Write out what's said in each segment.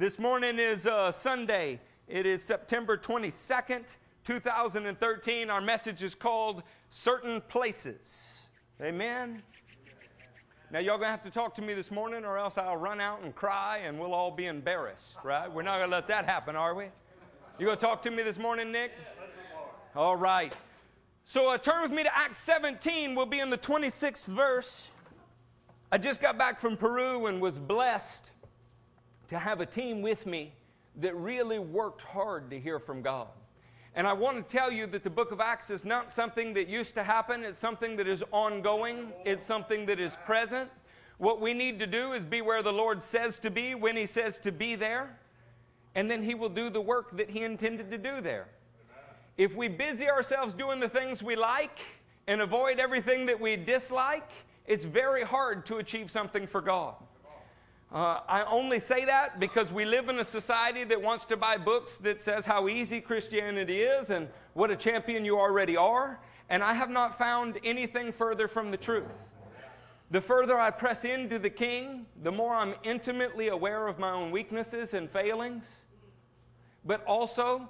This morning is uh, Sunday. It is September 22nd, 2013. Our message is called Certain Places. Amen. Now, y'all gonna have to talk to me this morning, or else I'll run out and cry and we'll all be embarrassed, right? We're not gonna let that happen, are we? You gonna talk to me this morning, Nick? All right. So, uh, turn with me to Acts 17. We'll be in the 26th verse. I just got back from Peru and was blessed to have a team with me that really worked hard to hear from God. And I want to tell you that the book of Acts is not something that used to happen, it's something that is ongoing, it's something that is present. What we need to do is be where the Lord says to be when He says to be there, and then He will do the work that He intended to do there. If we busy ourselves doing the things we like and avoid everything that we dislike, it's very hard to achieve something for God. Uh, I only say that because we live in a society that wants to buy books that says how easy Christianity is and what a champion you already are, and I have not found anything further from the truth. The further I press into the King, the more I'm intimately aware of my own weaknesses and failings, but also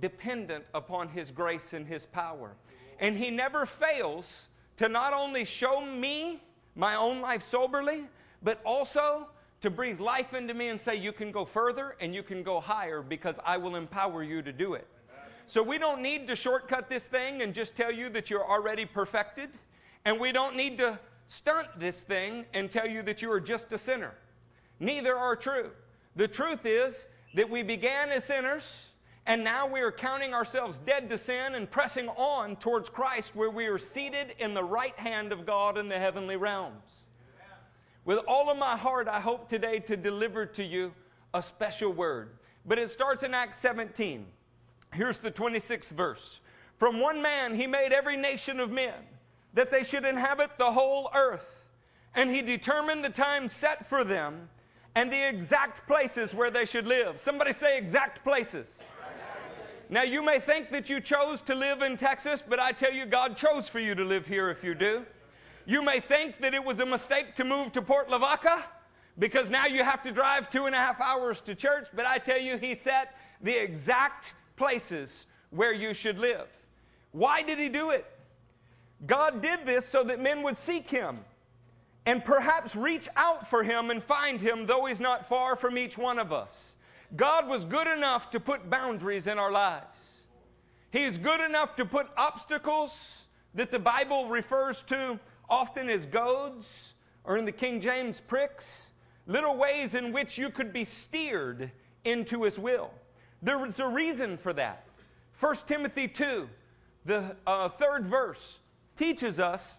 dependent upon His grace and His power. And He never fails to not only show me my own life soberly, but also to breathe life into me and say, You can go further and you can go higher because I will empower you to do it. So we don't need to shortcut this thing and just tell you that you're already perfected. And we don't need to stunt this thing and tell you that you are just a sinner. Neither are true. The truth is that we began as sinners and now we are counting ourselves dead to sin and pressing on towards Christ where we are seated in the right hand of God in the heavenly realms. With all of my heart, I hope today to deliver to you a special word. But it starts in Acts 17. Here's the 26th verse. From one man he made every nation of men, that they should inhabit the whole earth. And he determined the time set for them and the exact places where they should live. Somebody say exact places. Now, you may think that you chose to live in Texas, but I tell you, God chose for you to live here if you do. You may think that it was a mistake to move to Port Lavaca because now you have to drive two and a half hours to church, but I tell you, He set the exact places where you should live. Why did He do it? God did this so that men would seek Him and perhaps reach out for Him and find Him, though He's not far from each one of us. God was good enough to put boundaries in our lives. He is good enough to put obstacles that the Bible refers to often as goads, or in the King James, pricks, little ways in which you could be steered into His will. There was a reason for that. 1 Timothy 2, the uh, third verse, teaches us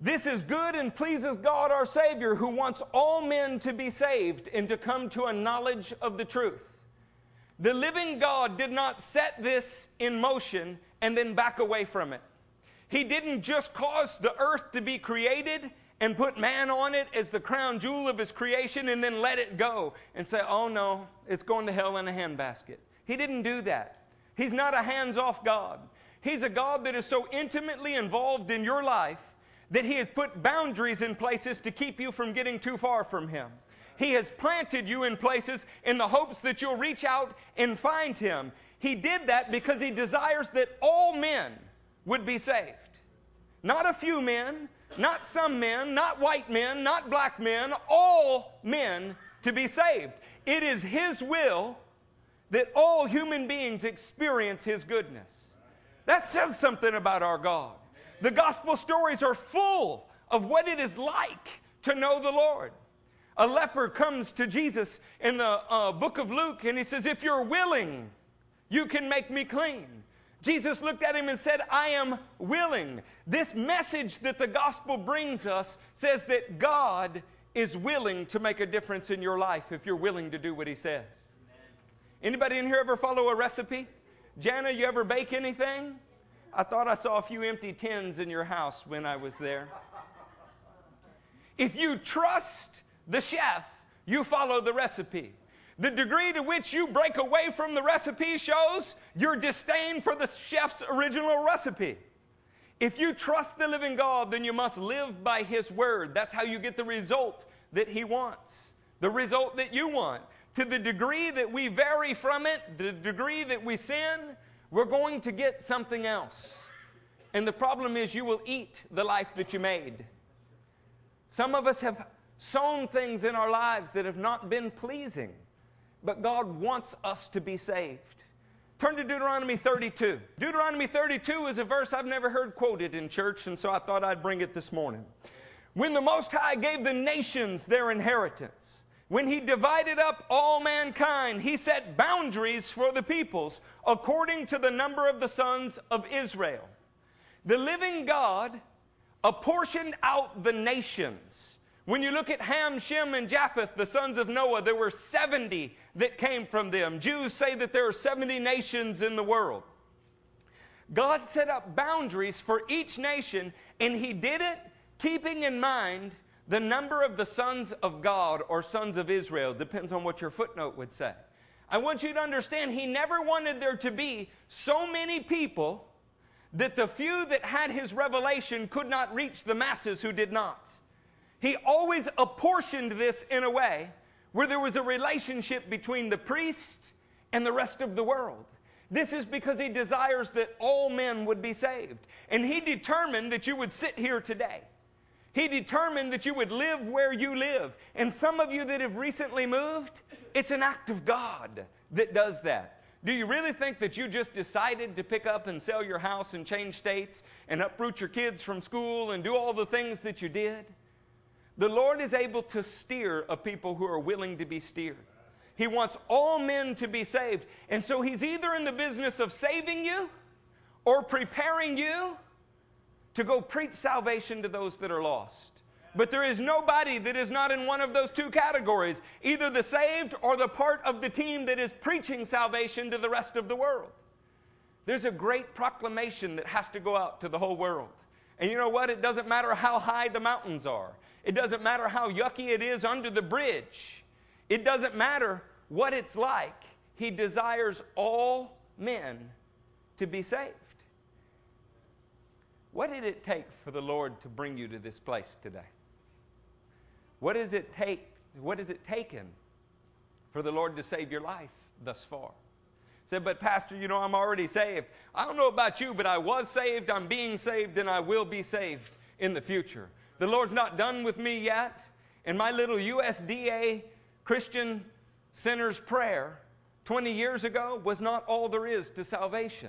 this is good and pleases God our Savior, who wants all men to be saved and to come to a knowledge of the truth. The living God did not set this in motion and then back away from it. He didn't just cause the earth to be created and put man on it as the crown jewel of his creation and then let it go and say, oh no, it's going to hell in a handbasket. He didn't do that. He's not a hands off God. He's a God that is so intimately involved in your life that He has put boundaries in places to keep you from getting too far from Him. He has planted you in places in the hopes that you'll reach out and find Him. He did that because He desires that all men would be saved. Not a few men, not some men, not white men, not black men, all men to be saved. It is His will that all human beings experience His goodness. That says something about our God. The gospel stories are full of what it is like to know the Lord. A leper comes to Jesus in the uh, book of Luke and he says, If you're willing, you can make me clean. Jesus looked at him and said, I am willing. This message that the gospel brings us says that God is willing to make a difference in your life if you're willing to do what he says. Anybody in here ever follow a recipe? Jana, you ever bake anything? I thought I saw a few empty tins in your house when I was there. If you trust the chef, you follow the recipe. The degree to which you break away from the recipe shows your disdain for the chef's original recipe. If you trust the living God, then you must live by His word. That's how you get the result that He wants. the result that you want. To the degree that we vary from it, the degree that we sin, we're going to get something else. And the problem is, you will eat the life that you made. Some of us have sown things in our lives that have not been pleasing, but God wants us to be saved. Turn to Deuteronomy 32. Deuteronomy 32 is a verse I've never heard quoted in church, and so I thought I'd bring it this morning. When the Most High gave the nations their inheritance, when he divided up all mankind, he set boundaries for the peoples according to the number of the sons of Israel. The living God apportioned out the nations. When you look at Ham, Shem, and Japheth, the sons of Noah, there were 70 that came from them. Jews say that there are 70 nations in the world. God set up boundaries for each nation, and He did it keeping in mind the number of the sons of God or sons of Israel. Depends on what your footnote would say. I want you to understand, He never wanted there to be so many people that the few that had his revelation could not reach the masses who did not. He always apportioned this in a way where there was a relationship between the priest and the rest of the world. This is because he desires that all men would be saved. And he determined that you would sit here today. He determined that you would live where you live. And some of you that have recently moved, it's an act of God that does that. Do you really think that you just decided to pick up and sell your house and change states and uproot your kids from school and do all the things that you did? The Lord is able to steer a people who are willing to be steered. He wants all men to be saved. And so He's either in the business of saving you or preparing you to go preach salvation to those that are lost. But there is nobody that is not in one of those two categories either the saved or the part of the team that is preaching salvation to the rest of the world. There's a great proclamation that has to go out to the whole world. And you know what? It doesn't matter how high the mountains are, it doesn't matter how yucky it is under the bridge, it doesn't matter what it's like. He desires all men to be saved. What did it take for the Lord to bring you to this place today? What does it take? What has it taken for the Lord to save your life thus far? Said, but Pastor, you know, I'm already saved. I don't know about you, but I was saved, I'm being saved, and I will be saved in the future. The Lord's not done with me yet. And my little USDA Christian sinner's prayer 20 years ago was not all there is to salvation.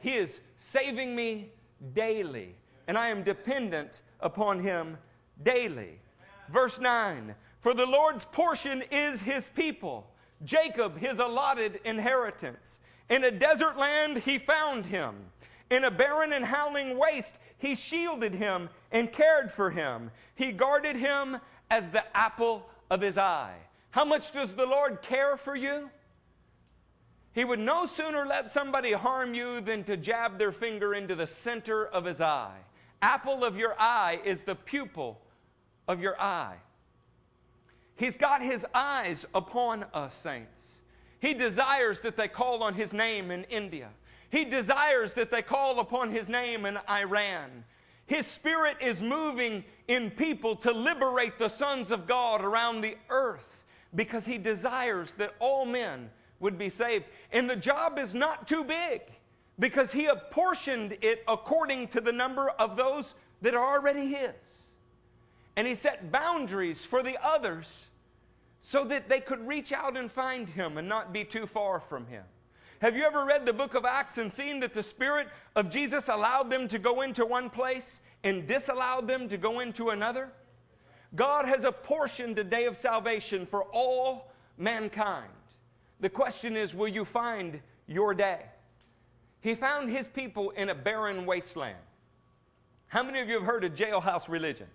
He is saving me daily, and I am dependent upon Him daily. Verse 9 For the Lord's portion is his people, Jacob his allotted inheritance. In a desert land he found him. In a barren and howling waste he shielded him and cared for him. He guarded him as the apple of his eye. How much does the Lord care for you? He would no sooner let somebody harm you than to jab their finger into the center of his eye. Apple of your eye is the pupil of your eye. He's got his eyes upon us, saints. He desires that they call on his name in India. He desires that they call upon his name in Iran. His spirit is moving in people to liberate the sons of God around the earth because he desires that all men would be saved. And the job is not too big because he apportioned it according to the number of those that are already his. And he set boundaries for the others so that they could reach out and find him and not be too far from him. Have you ever read the book of Acts and seen that the Spirit of Jesus allowed them to go into one place and disallowed them to go into another? God has apportioned a day of salvation for all mankind. The question is will you find your day? He found his people in a barren wasteland. How many of you have heard of jailhouse religion?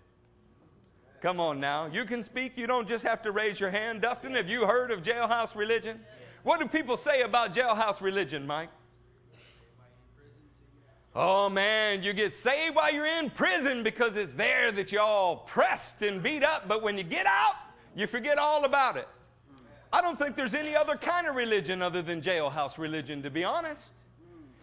Come on now. You can speak. You don't just have to raise your hand. Dustin, have you heard of jailhouse religion? What do people say about jailhouse religion, Mike? Oh man, you get saved while you're in prison because it's there that you're all pressed and beat up, but when you get out, you forget all about it. I don't think there's any other kind of religion other than jailhouse religion, to be honest.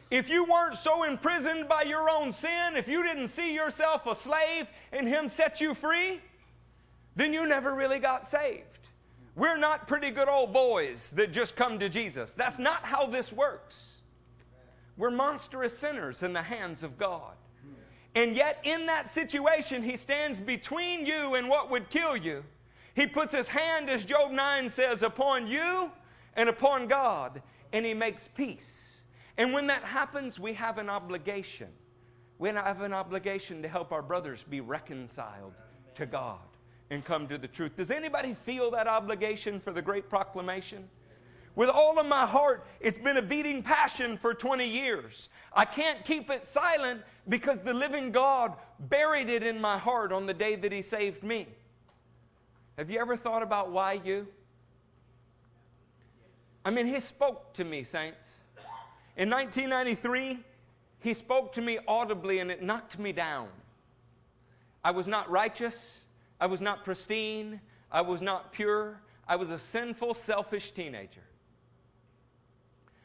If you weren't so imprisoned by your own sin, if you didn't see yourself a slave and Him set you free, then you never really got saved. We're not pretty good old boys that just come to Jesus. That's not how this works. We're monstrous sinners in the hands of God. And yet, in that situation, He stands between you and what would kill you. He puts His hand, as Job 9 says, upon you and upon God, and He makes peace. And when that happens, we have an obligation. We have an obligation to help our brothers be reconciled to God and come to the truth. Does anybody feel that obligation for the great proclamation? With all of my heart, it's been a beating passion for 20 years. I can't keep it silent because the living God buried it in my heart on the day that He saved me. Have you ever thought about why you? I mean, He spoke to me, saints. In 1993, He spoke to me audibly and it knocked me down. I was not righteous. I was not pristine. I was not pure. I was a sinful, selfish teenager.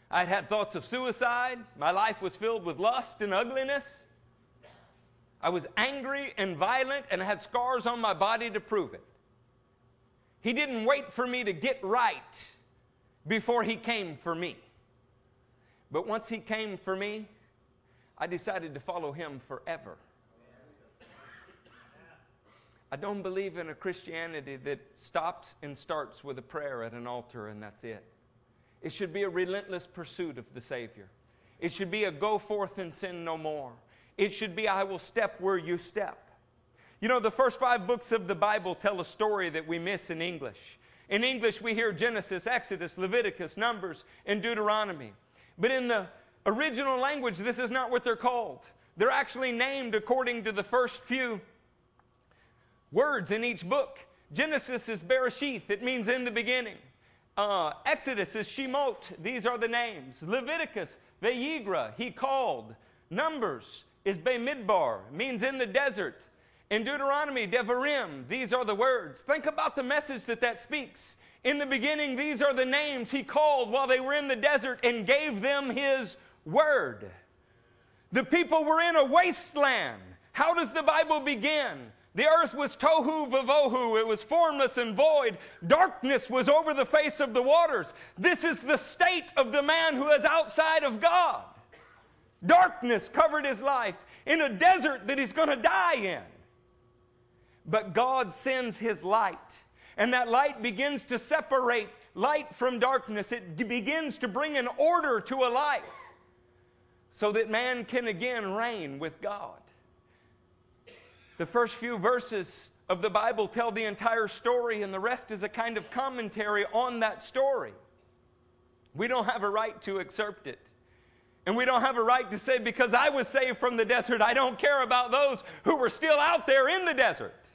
I'd had thoughts of suicide. My life was filled with lust and ugliness. I was angry and violent and I had scars on my body to prove it. He didn't wait for me to get right before He came for me. But once He came for me, I decided to follow Him forever. I don't believe in a Christianity that stops and starts with a prayer at an altar and that's it. It should be a relentless pursuit of the Savior. It should be a go forth and sin no more. It should be, I will step where you step. You know, the first five books of the Bible tell a story that we miss in English. In English, we hear Genesis, Exodus, Leviticus, Numbers, and Deuteronomy. But in the original language, this is not what they're called. They're actually named according to the first few words in each book. Genesis is Bereshith, it means in the beginning. Uh, Exodus is Shemot, these are the names. Leviticus, Vayikra, he called. Numbers is Bemidbar, means in the desert. In Deuteronomy, Devarim, these are the words. Think about the message that that speaks. In the beginning, these are the names he called while they were in the desert and gave them his word. The people were in a wasteland. How does the Bible begin? The earth was tohu vavohu. It was formless and void. Darkness was over the face of the waters. This is the state of the man who is outside of God. Darkness covered his life in a desert that he's going to die in. But God sends his light, and that light begins to separate light from darkness. It begins to bring an order to a life so that man can again reign with God. The first few verses of the Bible tell the entire story, and the rest is a kind of commentary on that story. We don't have a right to excerpt it. And we don't have a right to say, because I was saved from the desert, I don't care about those who were still out there in the desert.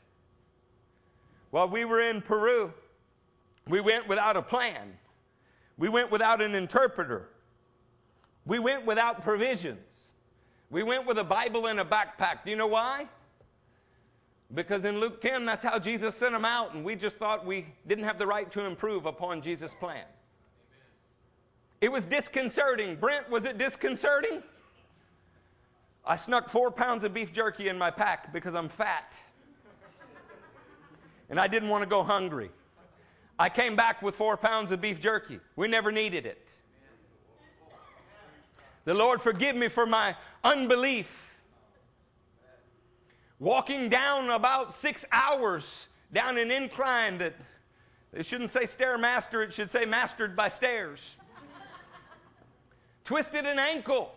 While we were in Peru, we went without a plan, we went without an interpreter, we went without provisions, we went with a Bible in a backpack. Do you know why? Because in Luke 10, that's how Jesus sent them out, and we just thought we didn't have the right to improve upon Jesus' plan. It was disconcerting. Brent, was it disconcerting? I snuck four pounds of beef jerky in my pack because I'm fat. and I didn't want to go hungry. I came back with four pounds of beef jerky. We never needed it. The Lord forgive me for my unbelief walking down about six hours down an incline that it shouldn't say stairmaster, it should say mastered by stairs. Twisted an ankle.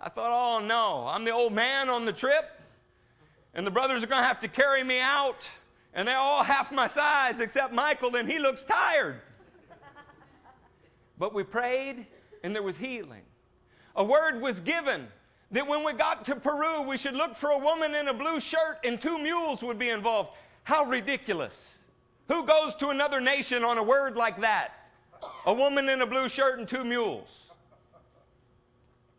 I thought, oh no, I'm the old man on the trip, and the brothers are going to have to carry me out, and they're all half my size except Michael, and he looks tired. but we prayed, and there was healing. A word was given that when we got to Peru, we should look for a woman in a blue shirt and two mules would be involved. How ridiculous. Who goes to another nation on a word like that? A woman in a blue shirt and two mules.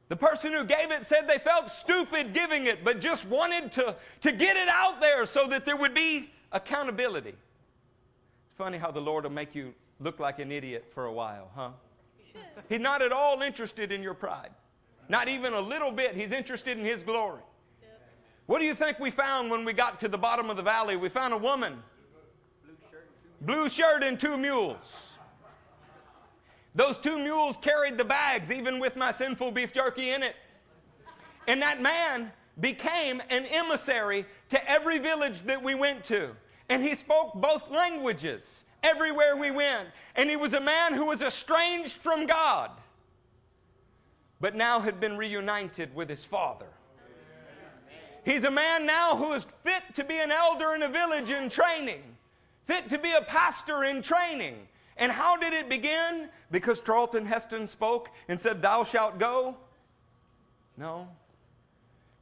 The person who gave it said they felt stupid giving it, but just wanted to, to get it out there so that there would be accountability. It's funny how the Lord will make you look like an idiot for a while, huh? He's not at all interested in your pride. Not even a little bit. He's interested in His glory. What do you think we found when we got to the bottom of the valley? We found a woman. blue shirt and two mules. Those two mules carried the bags, even with my sinful beef jerky in it. And that man became an emissary to every village that we went to. And he spoke both languages everywhere we went. And he was a man who was estranged from God, but now had been reunited with his father. He's a man now who is fit to be an elder in a village in training, fit to be a pastor in training. And how did it begin? Because Charlton Heston spoke and said, Thou shalt go? No.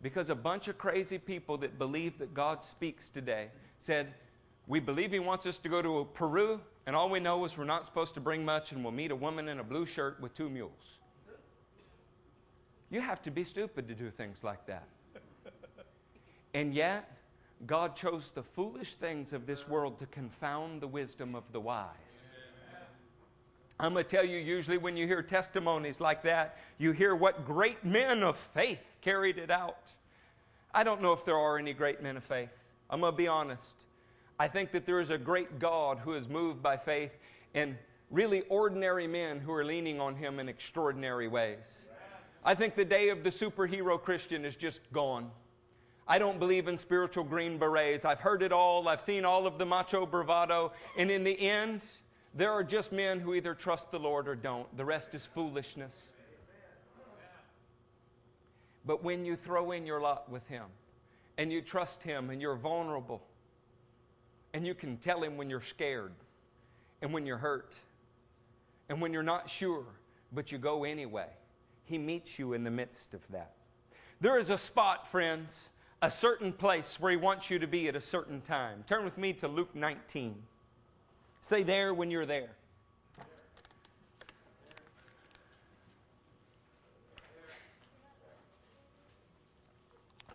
Because a bunch of crazy people that believe that God speaks today said, We believe He wants us to go to Peru, and all we know is we're not supposed to bring much, and we'll meet a woman in a blue shirt with two mules. You have to be stupid to do things like that. And yet, God chose the foolish things of this world to confound the wisdom of the wise. I'm going to tell you, usually when you hear testimonies like that, you hear what great men of faith carried it out. I don't know if there are any great men of faith. I'm going to be honest. I think that there is a great God who is moved by faith and really ordinary men who are leaning on him in extraordinary ways. I think the day of the superhero Christian is just gone. I don't believe in spiritual green berets. I've heard it all. I've seen all of the macho bravado. And in the end, there are just men who either trust the Lord or don't. The rest is foolishness. But when you throw in your lot with Him and you trust Him and you're vulnerable and you can tell Him when you're scared and when you're hurt and when you're not sure, but you go anyway, He meets you in the midst of that. There is a spot, friends, a certain place where He wants you to be at a certain time. Turn with me to Luke 19. Say there when you're there.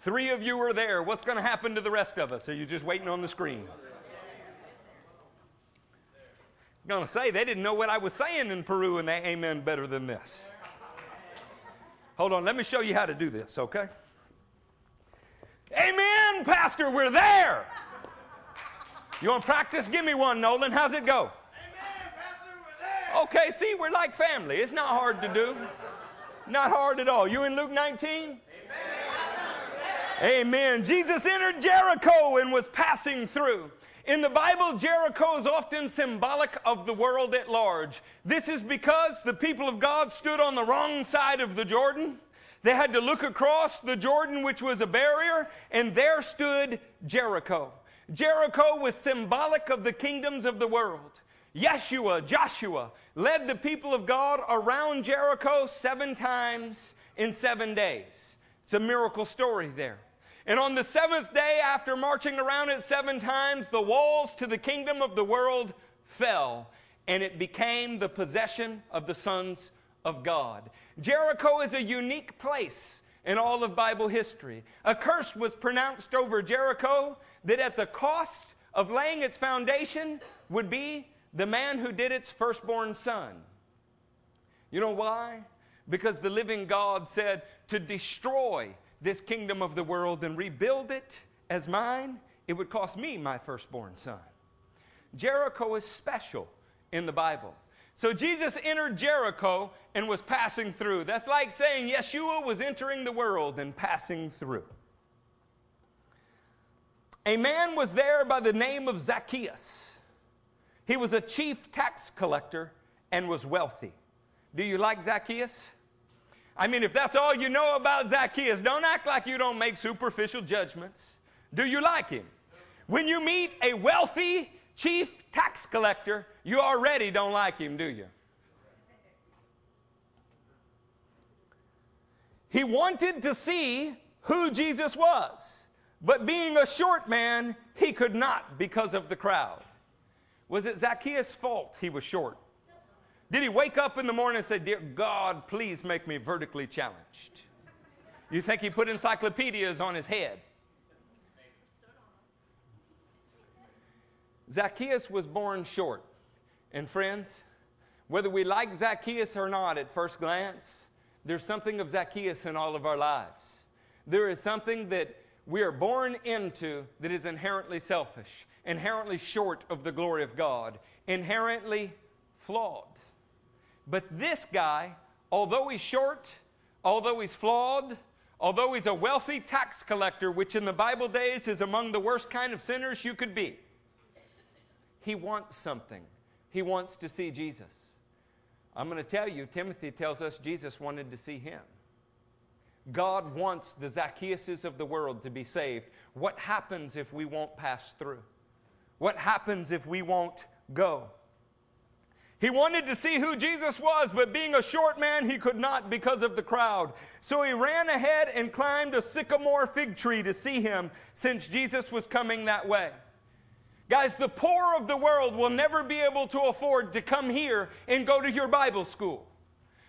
Three of you are there. What's going to happen to the rest of us? Are you just waiting on the screen? I was going to say, they didn't know what I was saying in Peru, and they amen better than this. Hold on, let me show you how to do this, okay? Amen, Pastor, we're there. You want to practice? Give me one, Nolan. How's it go? Amen, Pastor, we're there. Okay, see, we're like family. It's not hard to do. Not hard at all. You in Luke 19? Amen. Jesus entered Jericho and was passing through. In the Bible, Jericho is often symbolic of the world at large. This is because the people of God stood on the wrong side of the Jordan. They had to look across the Jordan, which was a barrier, and there stood Jericho. Jericho was symbolic of the kingdoms of the world. Yeshua, Joshua, led the people of God around Jericho seven times in seven days. It's a miracle story there. And on the seventh day, after marching around it seven times, the walls to the kingdom of the world fell, and it became the possession of the sons of God. Jericho is a unique place in all of Bible history. A curse was pronounced over Jericho that at the cost of laying its foundation would be the man who did its firstborn son. You know why? Because the living God said to destroy this kingdom of the world and rebuild it as mine, it would cost me my firstborn son. Jericho is special in the Bible. So Jesus entered Jericho and was passing through. That's like saying Yeshua was entering the world and passing through. A man was there by the name of Zacchaeus. He was a chief tax collector and was wealthy. Do you like Zacchaeus? I mean, if that's all you know about Zacchaeus, don't act like you don't make superficial judgments. Do you like him? When you meet a wealthy chief tax collector, you already don't like him, do you? He wanted to see who Jesus was, but being a short man, he could not because of the crowd. Was it Zacchaeus' fault he was short? Did he wake up in the morning and say, Dear God, please make me vertically challenged? You think he put encyclopedias on his head? Zacchaeus was born short. And friends, whether we like Zacchaeus or not at first glance, there's something of Zacchaeus in all of our lives. There is something that we are born into that is inherently selfish. inherently short of the glory of God, inherently flawed. But this guy, although he's short, although he's flawed, although he's a wealthy tax collector, which in the Bible days is among the worst kind of sinners you could be, he wants something. He wants to see Jesus. I'm going to tell you, Timothy tells us Jesus wanted to see him. God wants the Zacchaeuses of the world to be saved. What happens if we won't pass through? What happens if we won't go? He wanted to see who Jesus was, but being a short man, he could not because of the crowd. So he ran ahead and climbed a sycamore fig tree to see him, since Jesus was coming that way. Guys, the poor of the world will never be able to afford to come here and go to your Bible school.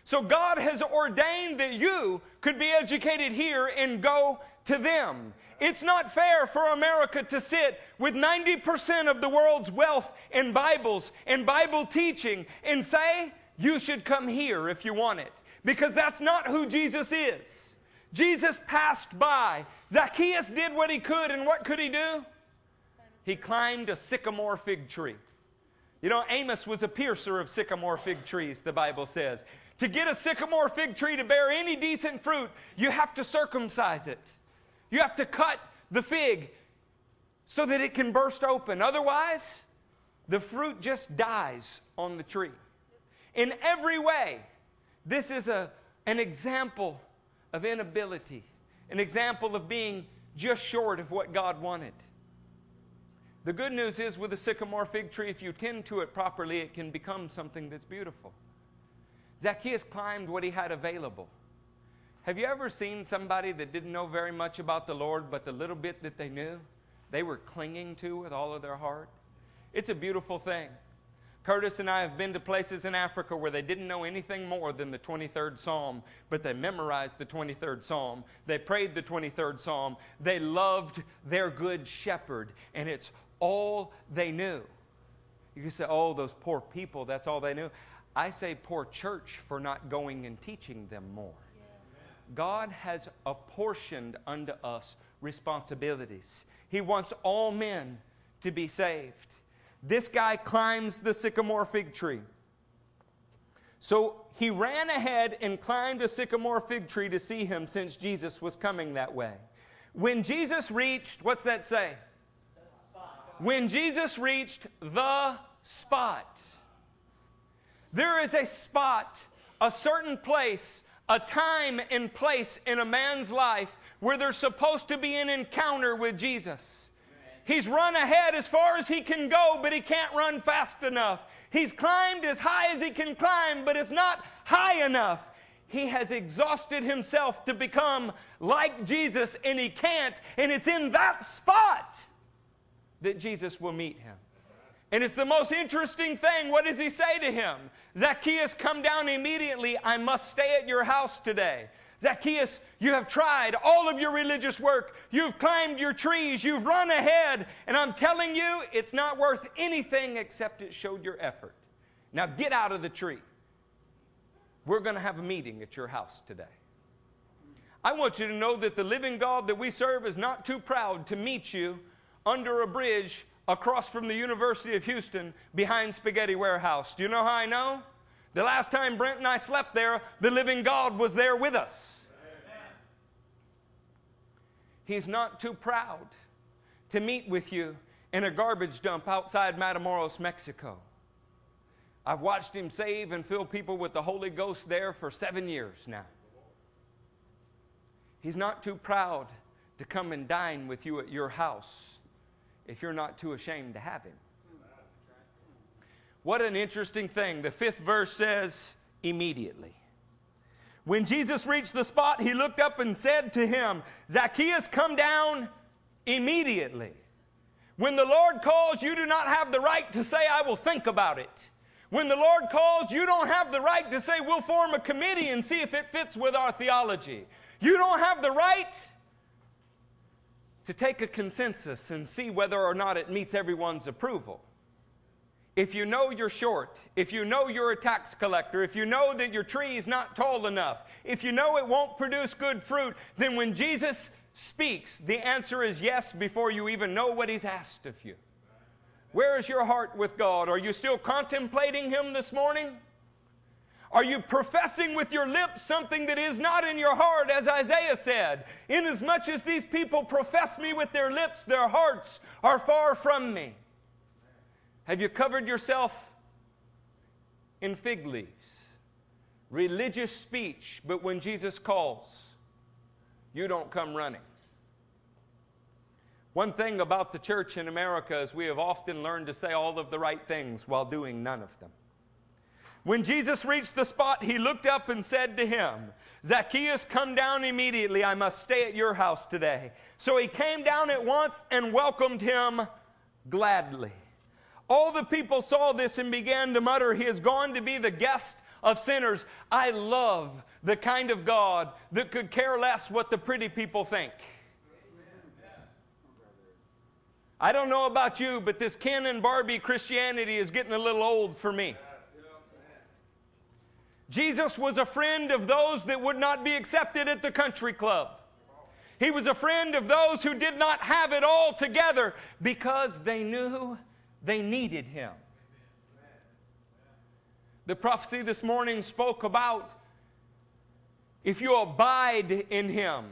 So God has ordained that you could be educated here and go to them. It's not fair for America to sit with 90% of the world's wealth and Bibles and Bible teaching and say, you should come here if you want it. Because that's not who Jesus is. Jesus passed by. Zacchaeus did what he could, and what could he do? He climbed a sycamore fig tree. You know, Amos was a piercer of sycamore fig trees, the Bible says. To get a sycamore fig tree to bear any decent fruit, you have to circumcise it. You have to cut the fig so that it can burst open. Otherwise, the fruit just dies on the tree. In every way, this is a, an example of inability, an example of being just short of what God wanted. The good news is with a sycamore fig tree, if you tend to it properly, it can become something that's beautiful. Zacchaeus climbed what he had available. Have you ever seen somebody that didn't know very much about the Lord, but the little bit that they knew, they were clinging to with all of their heart? It's a beautiful thing. Curtis and I have been to places in Africa where they didn't know anything more than the 23rd Psalm, but they memorized the 23rd Psalm. They prayed the 23rd Psalm. They loved their good shepherd, and it's all they knew. You can say, oh, those poor people, that's all they knew. I say poor church for not going and teaching them more. God has apportioned unto us responsibilities. He wants all men to be saved. This guy climbs the sycamore fig tree. So he ran ahead and climbed a sycamore fig tree to see him since Jesus was coming that way. When Jesus reached, what's that say? When Jesus reached the spot, there is a spot, a certain place, a time and place in a man's life where there's supposed to be an encounter with Jesus. He's run ahead as far as he can go, but he can't run fast enough. He's climbed as high as he can climb, but it's not high enough. He has exhausted himself to become like Jesus, and he can't. And it's in that spot that Jesus will meet him. And it's the most interesting thing. What does he say to him? Zacchaeus, come down immediately. I must stay at your house today. Zacchaeus, you have tried all of your religious work. You've climbed your trees. You've run ahead. And I'm telling you, it's not worth anything except it showed your effort. Now get out of the tree. We're going to have a meeting at your house today. I want you to know that the living God that we serve is not too proud to meet you under a bridge across from the University of Houston behind Spaghetti Warehouse. Do you know how I know? The last time Brent and I slept there, the living God was there with us. He's not too proud to meet with you in a garbage dump outside Matamoros, Mexico. I've watched him save and fill people with the Holy Ghost there for seven years now. He's not too proud to come and dine with you at your house if you're not too ashamed to have him. What an interesting thing. The fifth verse says, immediately. When Jesus reached the spot, he looked up and said to him, Zacchaeus, come down immediately. When the Lord calls, you do not have the right to say, I will think about it. When the Lord calls, you don't have the right to say, we'll form a committee and see if it fits with our theology. You don't have the right to take a consensus and see whether or not it meets everyone's approval. If you know you're short, if you know you're a tax collector, if you know that your tree is not tall enough, if you know it won't produce good fruit, then when Jesus speaks, the answer is yes before you even know what he's asked of you. Where is your heart with God? Are you still contemplating Him this morning? Are you professing with your lips something that is not in your heart, as Isaiah said? Inasmuch as these people profess me with their lips, their hearts are far from me. Have you covered yourself in fig leaves? Religious speech, but when Jesus calls, you don't come running. One thing about the church in America is we have often learned to say all of the right things while doing none of them. When Jesus reached the spot, he looked up and said to him, Zacchaeus, come down immediately. I must stay at your house today. So he came down at once and welcomed him gladly. All the people saw this and began to mutter, He has gone to be the guest of sinners. I love the kind of God that could care less what the pretty people think. I don't know about you, but this Ken and Barbie Christianity is getting a little old for me. Jesus was a friend of those that would not be accepted at the country club. He was a friend of those who did not have it all together because they knew they needed him. The prophecy this morning spoke about if you abide in him,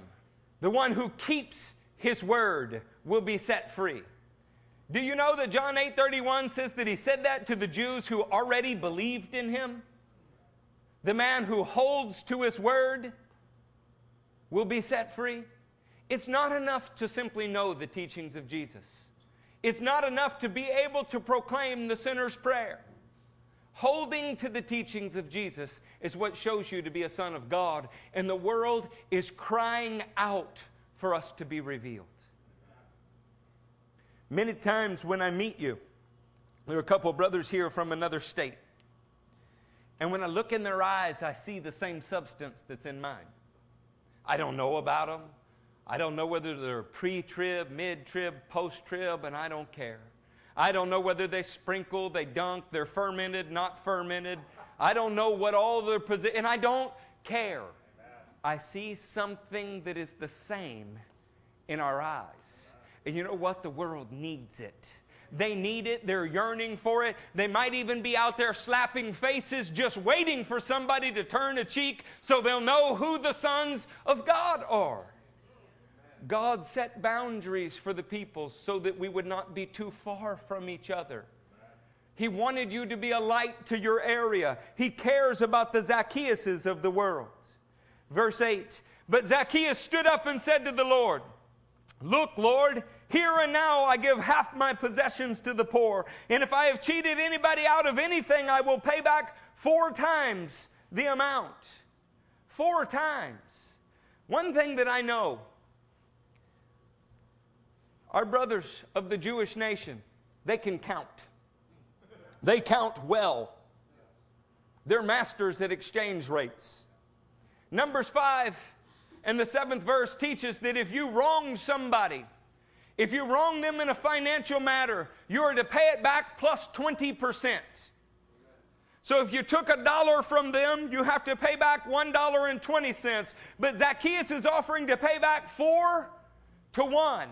the one who keeps his word will be set free. Do you know that John 8:31 says that he said that to the Jews who already believed in him? The man who holds to his word will be set free. It's not enough to simply know the teachings of Jesus. It's not enough to be able to proclaim the sinner's prayer. Holding to the teachings of Jesus is what shows you to be a son of God, and the world is crying out for us to be revealed. Many times when I meet you, there are a couple of brothers here from another state. And when I look in their eyes, I see the same substance that's in mine. I don't know about them. I don't know whether they're pre trib, mid trib, post trib, and I don't care. I don't know whether they sprinkle, they dunk, they're fermented, not fermented. I don't know what all their position, and I don't care. I see something that is the same in our eyes. And you know what? The world needs it. They need it, they're yearning for it. They might even be out there slapping faces, just waiting for somebody to turn a cheek so they'll know who the sons of God are. God set boundaries for the people so that we would not be too far from each other. He wanted you to be a light to your area. He cares about the Zacchaeuses of the world. Verse 8 But Zacchaeus stood up and said to the Lord, Look, Lord, here and now I give half my possessions to the poor. And if I have cheated anybody out of anything, I will pay back four times the amount. Four times. One thing that I know our brothers of the Jewish nation, they can count. They count well. They're masters at exchange rates. Numbers 5 and the seventh verse teaches that if you wrong somebody, if you wrong them in a financial matter, you are to pay it back plus 20%. So if you took a dollar from them, you have to pay back $1.20. But Zacchaeus is offering to pay back four to one.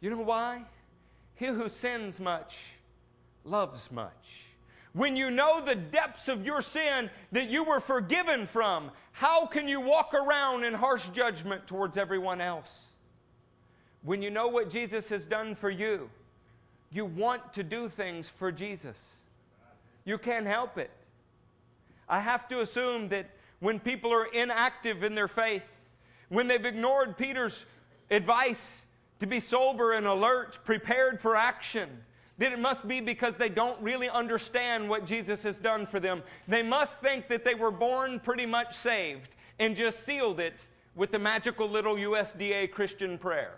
You know why? He who sins much loves much. When you know the depths of your sin that you were forgiven from, how can you walk around in harsh judgment towards everyone else? When you know what Jesus has done for you, you want to do things for Jesus. You can't help it. I have to assume that when people are inactive in their faith, when they've ignored Peter's advice to be sober and alert, prepared for action, that it must be because they don't really understand what Jesus has done for them. They must think that they were born pretty much saved and just sealed it with the magical little USDA Christian prayer.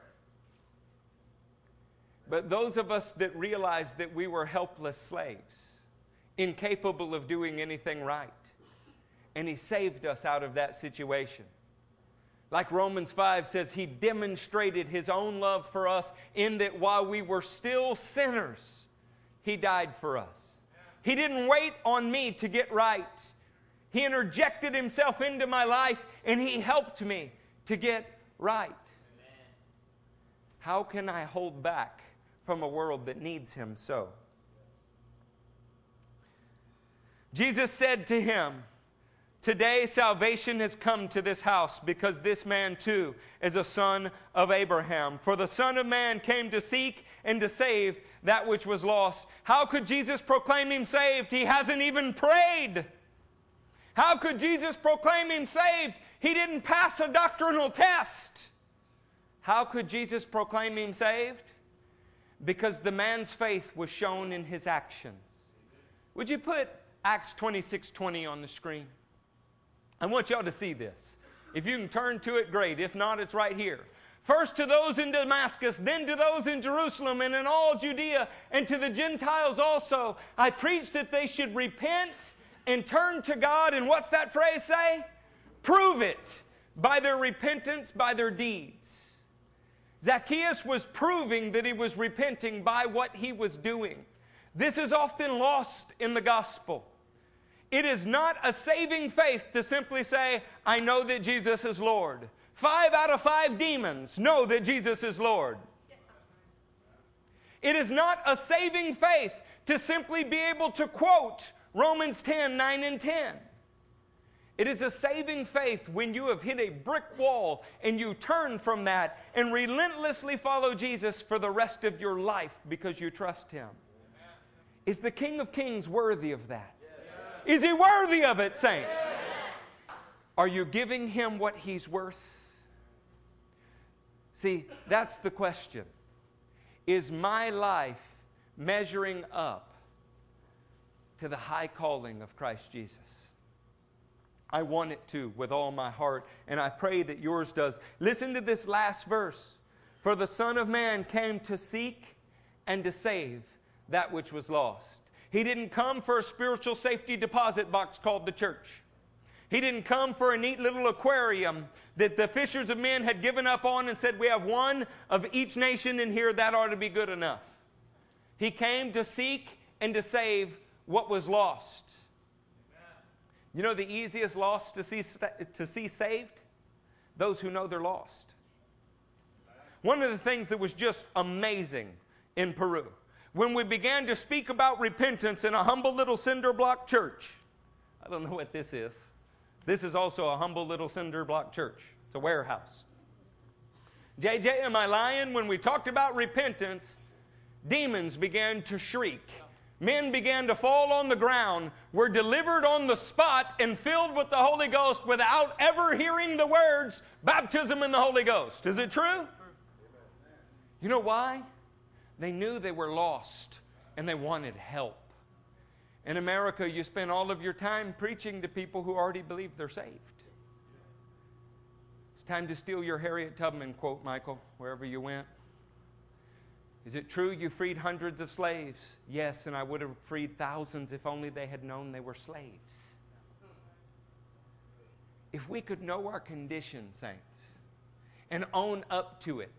But those of us that realized that we were helpless slaves, incapable of doing anything right, and He saved us out of that situation. Like Romans 5 says, He demonstrated His own love for us in that while we were still sinners, He died for us. He didn't wait on me to get right. He interjected Himself into my life and He helped me to get right. How can I hold back from a world that needs him so. Jesus said to him, Today salvation has come to this house because this man too is a son of Abraham. For the Son of Man came to seek and to save that which was lost. How could Jesus proclaim him saved? He hasn't even prayed. How could Jesus proclaim him saved? He didn't pass a doctrinal test. How could Jesus proclaim him saved? Because the man's faith was shown in his actions. Would you put Acts 26 20 on the screen? I want y'all to see this. If you can turn to it, great. If not, it's right here. First to those in Damascus, then to those in Jerusalem and in all Judea, and to the Gentiles also. I preached that they should repent and turn to God. And what's that phrase say? Prove it by their repentance, by their deeds. Zacchaeus was proving that he was repenting by what he was doing. This is often lost in the gospel. It is not a saving faith to simply say, I know that Jesus is Lord. Five out of five demons know that Jesus is Lord. It is not a saving faith to simply be able to quote Romans 10 9 and 10. It is a saving faith when you have hit a brick wall and you turn from that and relentlessly follow Jesus for the rest of your life because you trust Him. Is the King of Kings worthy of that? Is he worthy of it, saints? Are you giving him what he's worth? See, that's the question. Is my life measuring up to the high calling of Christ Jesus? I want it to with all my heart, and I pray that yours does. Listen to this last verse. For the Son of Man came to seek and to save that which was lost. He didn't come for a spiritual safety deposit box called the church. He didn't come for a neat little aquarium that the fishers of men had given up on and said, We have one of each nation in here, that ought to be good enough. He came to seek and to save what was lost. You know the easiest lost to see, to see saved? Those who know they're lost. One of the things that was just amazing in Peru when we began to speak about repentance in a humble little cinder block church. I don't know what this is. This is also a humble little cinder block church, it's a warehouse. JJ, am I lying? When we talked about repentance, demons began to shriek. Men began to fall on the ground, were delivered on the spot, and filled with the Holy Ghost without ever hearing the words, baptism in the Holy Ghost. Is it true? You know why? They knew they were lost and they wanted help. In America, you spend all of your time preaching to people who already believe they're saved. It's time to steal your Harriet Tubman quote, Michael, wherever you went. Is it true you freed hundreds of slaves? Yes, and I would have freed thousands if only they had known they were slaves. If we could know our condition, saints, and own up to it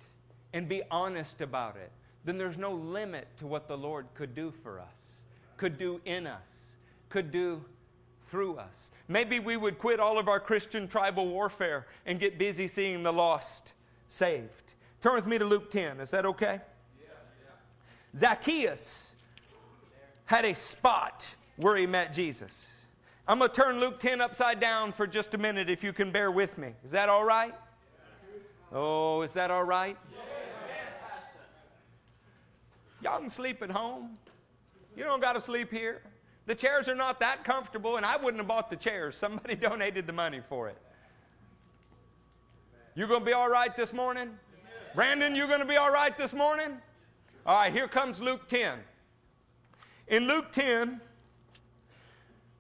and be honest about it, then there's no limit to what the Lord could do for us, could do in us, could do through us. Maybe we would quit all of our Christian tribal warfare and get busy seeing the lost saved. Turn with me to Luke 10. Is that okay? Zacchaeus had a spot where he met Jesus. I'm going to turn Luke 10 upside down for just a minute if you can bear with me. Is that all right? Oh, is that all right? Y'all can sleep at home. You don't got to sleep here. The chairs are not that comfortable, and I wouldn't have bought the chairs. Somebody donated the money for it. You going to be all right this morning? Brandon, you going to be all right this morning? All right, here comes Luke 10. In Luke 10,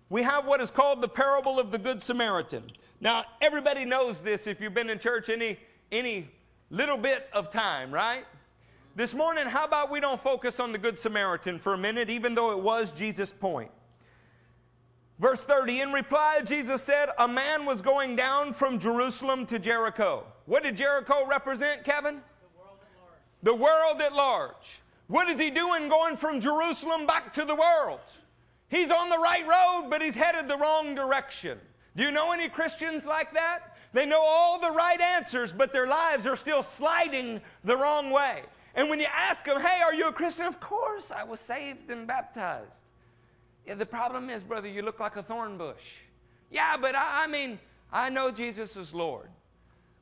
we have what is called the parable of the Good Samaritan. Now, everybody knows this if you've been in church any, any little bit of time, right? This morning, how about we don't focus on the Good Samaritan for a minute, even though it was Jesus' point? Verse 30 In reply, Jesus said, A man was going down from Jerusalem to Jericho. What did Jericho represent, Kevin? The world at large. What is he doing going from Jerusalem back to the world? He's on the right road, but he's headed the wrong direction. Do you know any Christians like that? They know all the right answers, but their lives are still sliding the wrong way. And when you ask them, hey, are you a Christian? Of course, I was saved and baptized. Yeah, the problem is, brother, you look like a thorn bush. Yeah, but I, I mean, I know Jesus is Lord.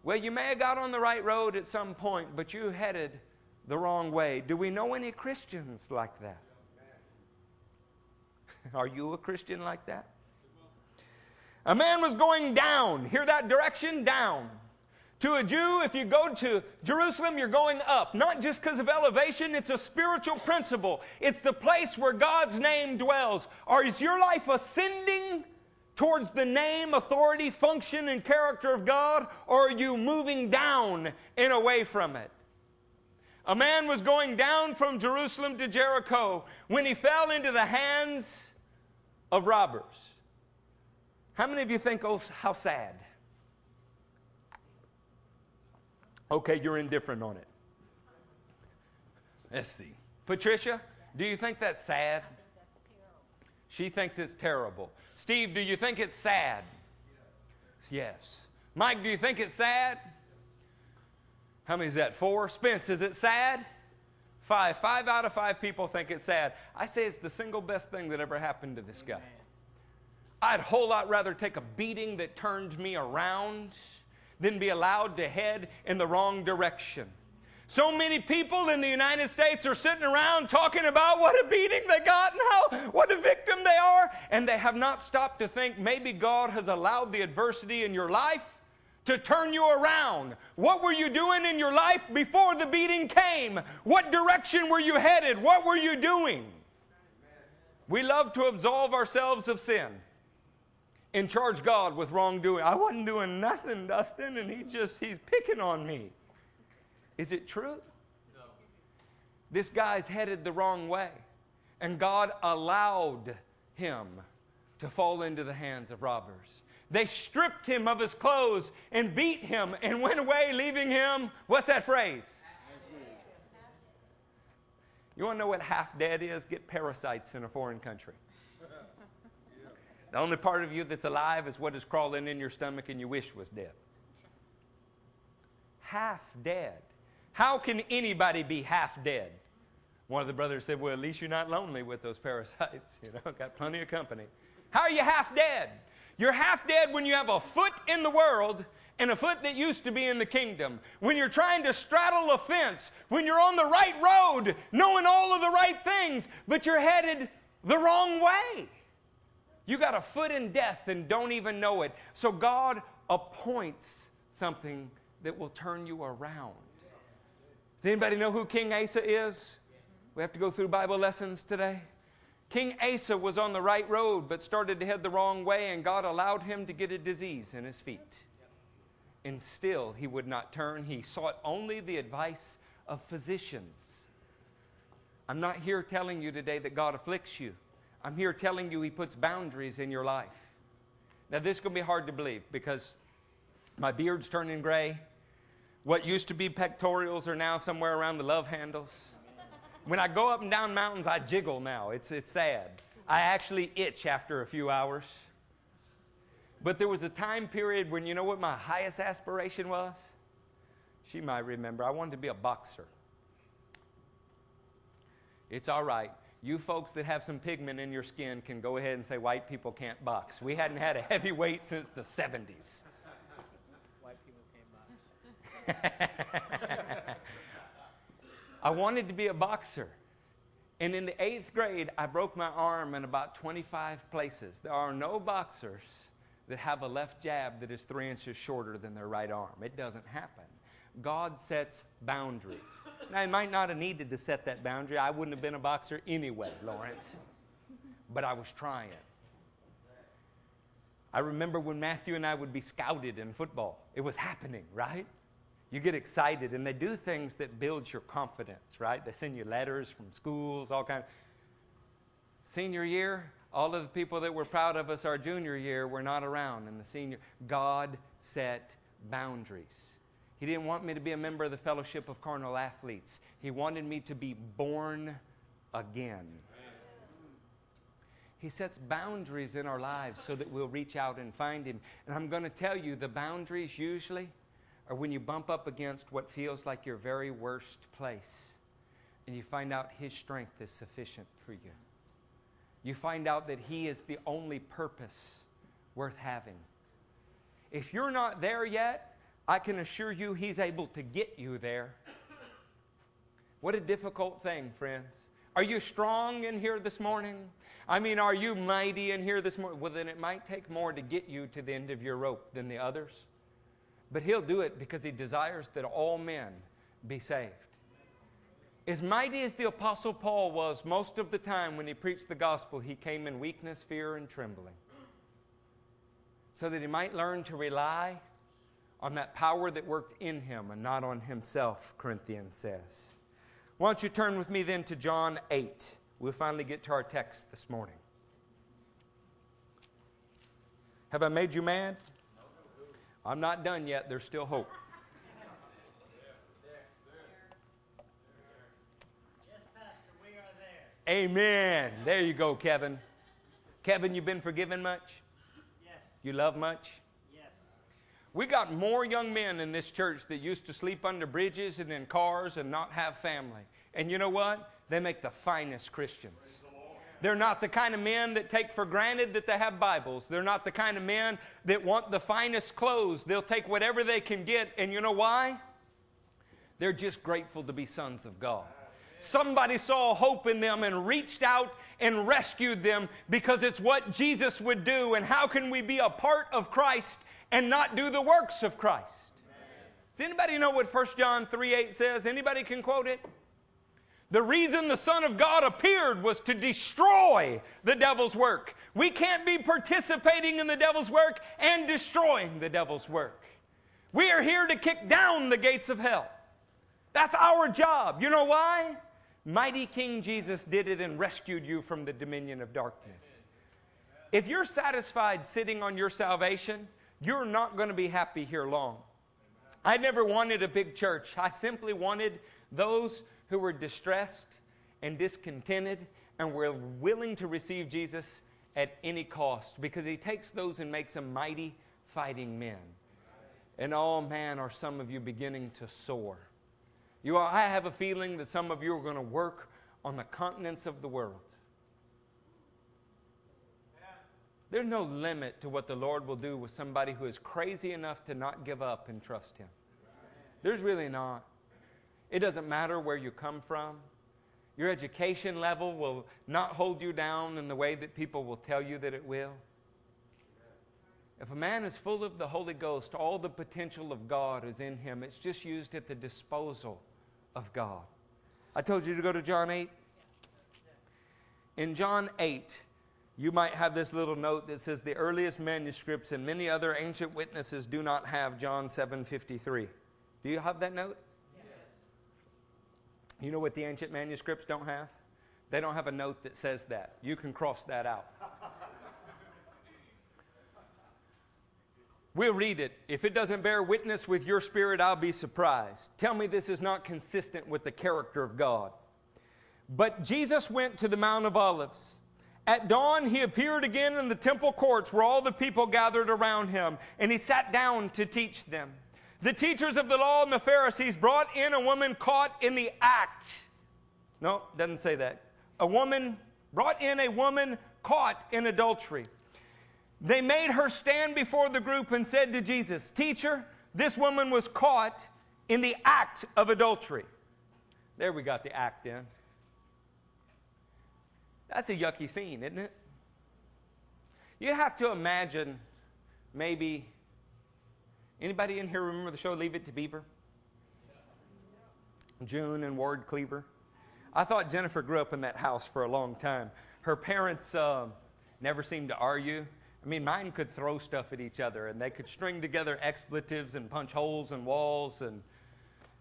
Well, you may have got on the right road at some point, but you headed the wrong way. Do we know any Christians like that? Are you a Christian like that? A man was going down. Hear that direction? Down. To a Jew, if you go to Jerusalem, you're going up. Not just because of elevation, it's a spiritual principle. It's the place where God's name dwells. Or is your life ascending towards the name, authority, function, and character of God? Or are you moving down and away from it? A man was going down from Jerusalem to Jericho when he fell into the hands of robbers. How many of you think, oh, how sad? Okay, you're indifferent on it. Let's see. Patricia, do you think that's sad? She thinks it's terrible. Steve, do you think it's sad? Yes. Mike, do you think it's sad? How many is that? Four? Spence, is it sad? Five. Five out of five people think it's sad. I say it's the single best thing that ever happened to this guy. I'd whole lot rather take a beating that turned me around than be allowed to head in the wrong direction. So many people in the United States are sitting around talking about what a beating they got and how what a victim they are, and they have not stopped to think maybe God has allowed the adversity in your life to turn you around. What were you doing in your life before the beating came? What direction were you headed? What were you doing? We love to absolve ourselves of sin and charge God with wrongdoing. I wasn't doing nothing, Dustin, and he just, he's picking on me. Is it true? No. This guy's headed the wrong way, and God allowed him to fall into the hands of robbers. They stripped him of his clothes and beat him and went away, leaving him, what's that phrase? You want to know what half dead is? Get parasites in a foreign country. The only part of you that's alive is what is crawling in your stomach and you wish was dead. Half dead. How can anybody be half dead? One of the brothers said, Well, at least you're not lonely with those parasites. You know, got plenty of company. How are you half dead? You're half dead when you have a foot in the world and a foot that used to be in the kingdom. When you're trying to straddle a fence, when you're on the right road, knowing all of the right things, but you're headed the wrong way. You got a foot in death and don't even know it. So God appoints something that will turn you around. Does anybody know who King Asa is? We have to go through Bible lessons today. King Asa was on the right road but started to head the wrong way, and God allowed him to get a disease in his feet. And still he would not turn. He sought only the advice of physicians. I'm not here telling you today that God afflicts you. I'm here telling you He puts boundaries in your life. Now, this is going to be hard to believe because my beard's turning gray. What used to be pectorials are now somewhere around the love handles. When I go up and down mountains, I jiggle now. It's, it's sad. I actually itch after a few hours. But there was a time period when you know what my highest aspiration was? She might remember. I wanted to be a boxer. It's all right you folks that have some pigment in your skin can go ahead and say white people can't box. We hadn't had a heavyweight since the 70s. White people can't box. I wanted to be a boxer. And in the eighth grade, I broke my arm in about 25 places. There are no boxers that have a left jab that is three inches shorter than their right arm. It doesn't happen. God sets boundaries. Now, I might not have needed to set that boundary. I wouldn't have been a boxer anyway, Lawrence. But I was trying. I remember when Matthew and I would be scouted in football. It was happening, right? You get excited, and they do things that build your confidence, right? They send you letters from schools, all kinds. Senior year, all of the people that were proud of us our junior year were not around and the senior. God set boundaries. He didn't want me to be a member of the fellowship of carnal athletes. He wanted me to be born again. He sets boundaries in our lives so that we'll reach out and find Him. And I'm going to tell you the boundaries usually are when you bump up against what feels like your very worst place. and you find out His strength is sufficient for you. You find out that He is the only purpose worth having. If you're not there yet, I can assure you He's able to get you there. What a difficult thing, friends. Are you strong in here this morning? I mean, are you mighty in here this morning? Well, then it might take more to get you to the end of your rope than the others. But He'll do it because He desires that all men be saved. As mighty as the Apostle Paul was most of the time when he preached the gospel, he came in weakness, fear, and trembling. So that he might learn to rely on that power that worked in him and not on himself, Corinthians says. Why don't you turn with me then to John 8? We'll finally get to our text this morning. Have I made you mad? I'm not done yet. There's still hope. Amen. There you go, Kevin. Kevin, you've been forgiven much? Yes. You love much? Yes. We got more young men in this church that used to sleep under bridges and in cars and not have family. And you know what? They make the finest Christians. They're not the kind of men that take for granted that they have Bibles. They're not the kind of men that want the finest clothes. They'll take whatever they can get. And you know why? They're just grateful to be sons of God. Somebody saw hope in them and reached out and rescued them because it's what Jesus would do. And how can we be a part of Christ and not do the works of Christ? Does anybody know what 1 John 3 8 says? Anybody can quote it? The reason the Son of God appeared was to destroy the devil's work. We can't be participating in the devil's work and destroying the devil's work. We are here to kick down the gates of hell. That's our job. You know why? Mighty King Jesus did it and rescued you from the dominion of darkness. If you're satisfied sitting on your salvation, you're not going to be happy here long. I never wanted a big church. I simply wanted those who were distressed and discontented and were willing to receive Jesus at any cost because he takes those and makes them mighty fighting men. And oh man, are some of you beginning to soar. You are, I have a feeling that some of you are going to work on the continents of the world. There's no limit to what the Lord will do with somebody who is crazy enough to not give up and trust Him. There's really not. It doesn't matter where you come from. Your education level will not hold you down in the way that people will tell you that it will. If a man is full of the Holy Ghost, all the potential of God is in him. It's just used at the disposal of God. I told you to go to John 8. In John 8, you might have this little note that says the earliest manuscripts and many other ancient witnesses do not have John 7:53. Do you have that note? You know what the ancient manuscripts don't have? They don't have a note that says that. You can cross that out. We'll read it. If it doesn't bear witness with your spirit, I'll be surprised. Tell me this is not consistent with the character of God. But Jesus went to the Mount of Olives. At dawn, he appeared again in the temple courts where all the people gathered around him, and he sat down to teach them. The teachers of the law and the Pharisees brought in a woman caught in the act. No, doesn't say that. A woman brought in a woman caught in adultery. They made her stand before the group and said to Jesus, Teacher, this woman was caught in the act of adultery. There we got the act in. That's a yucky scene, isn't it? You have to imagine maybe anybody in here remember the show Leave It to Beaver? June and Ward Cleaver. I thought Jennifer grew up in that house for a long time. Her parents uh, never seemed to argue. I mean, mine could throw stuff at each other and they could string together expletives and punch holes in walls. And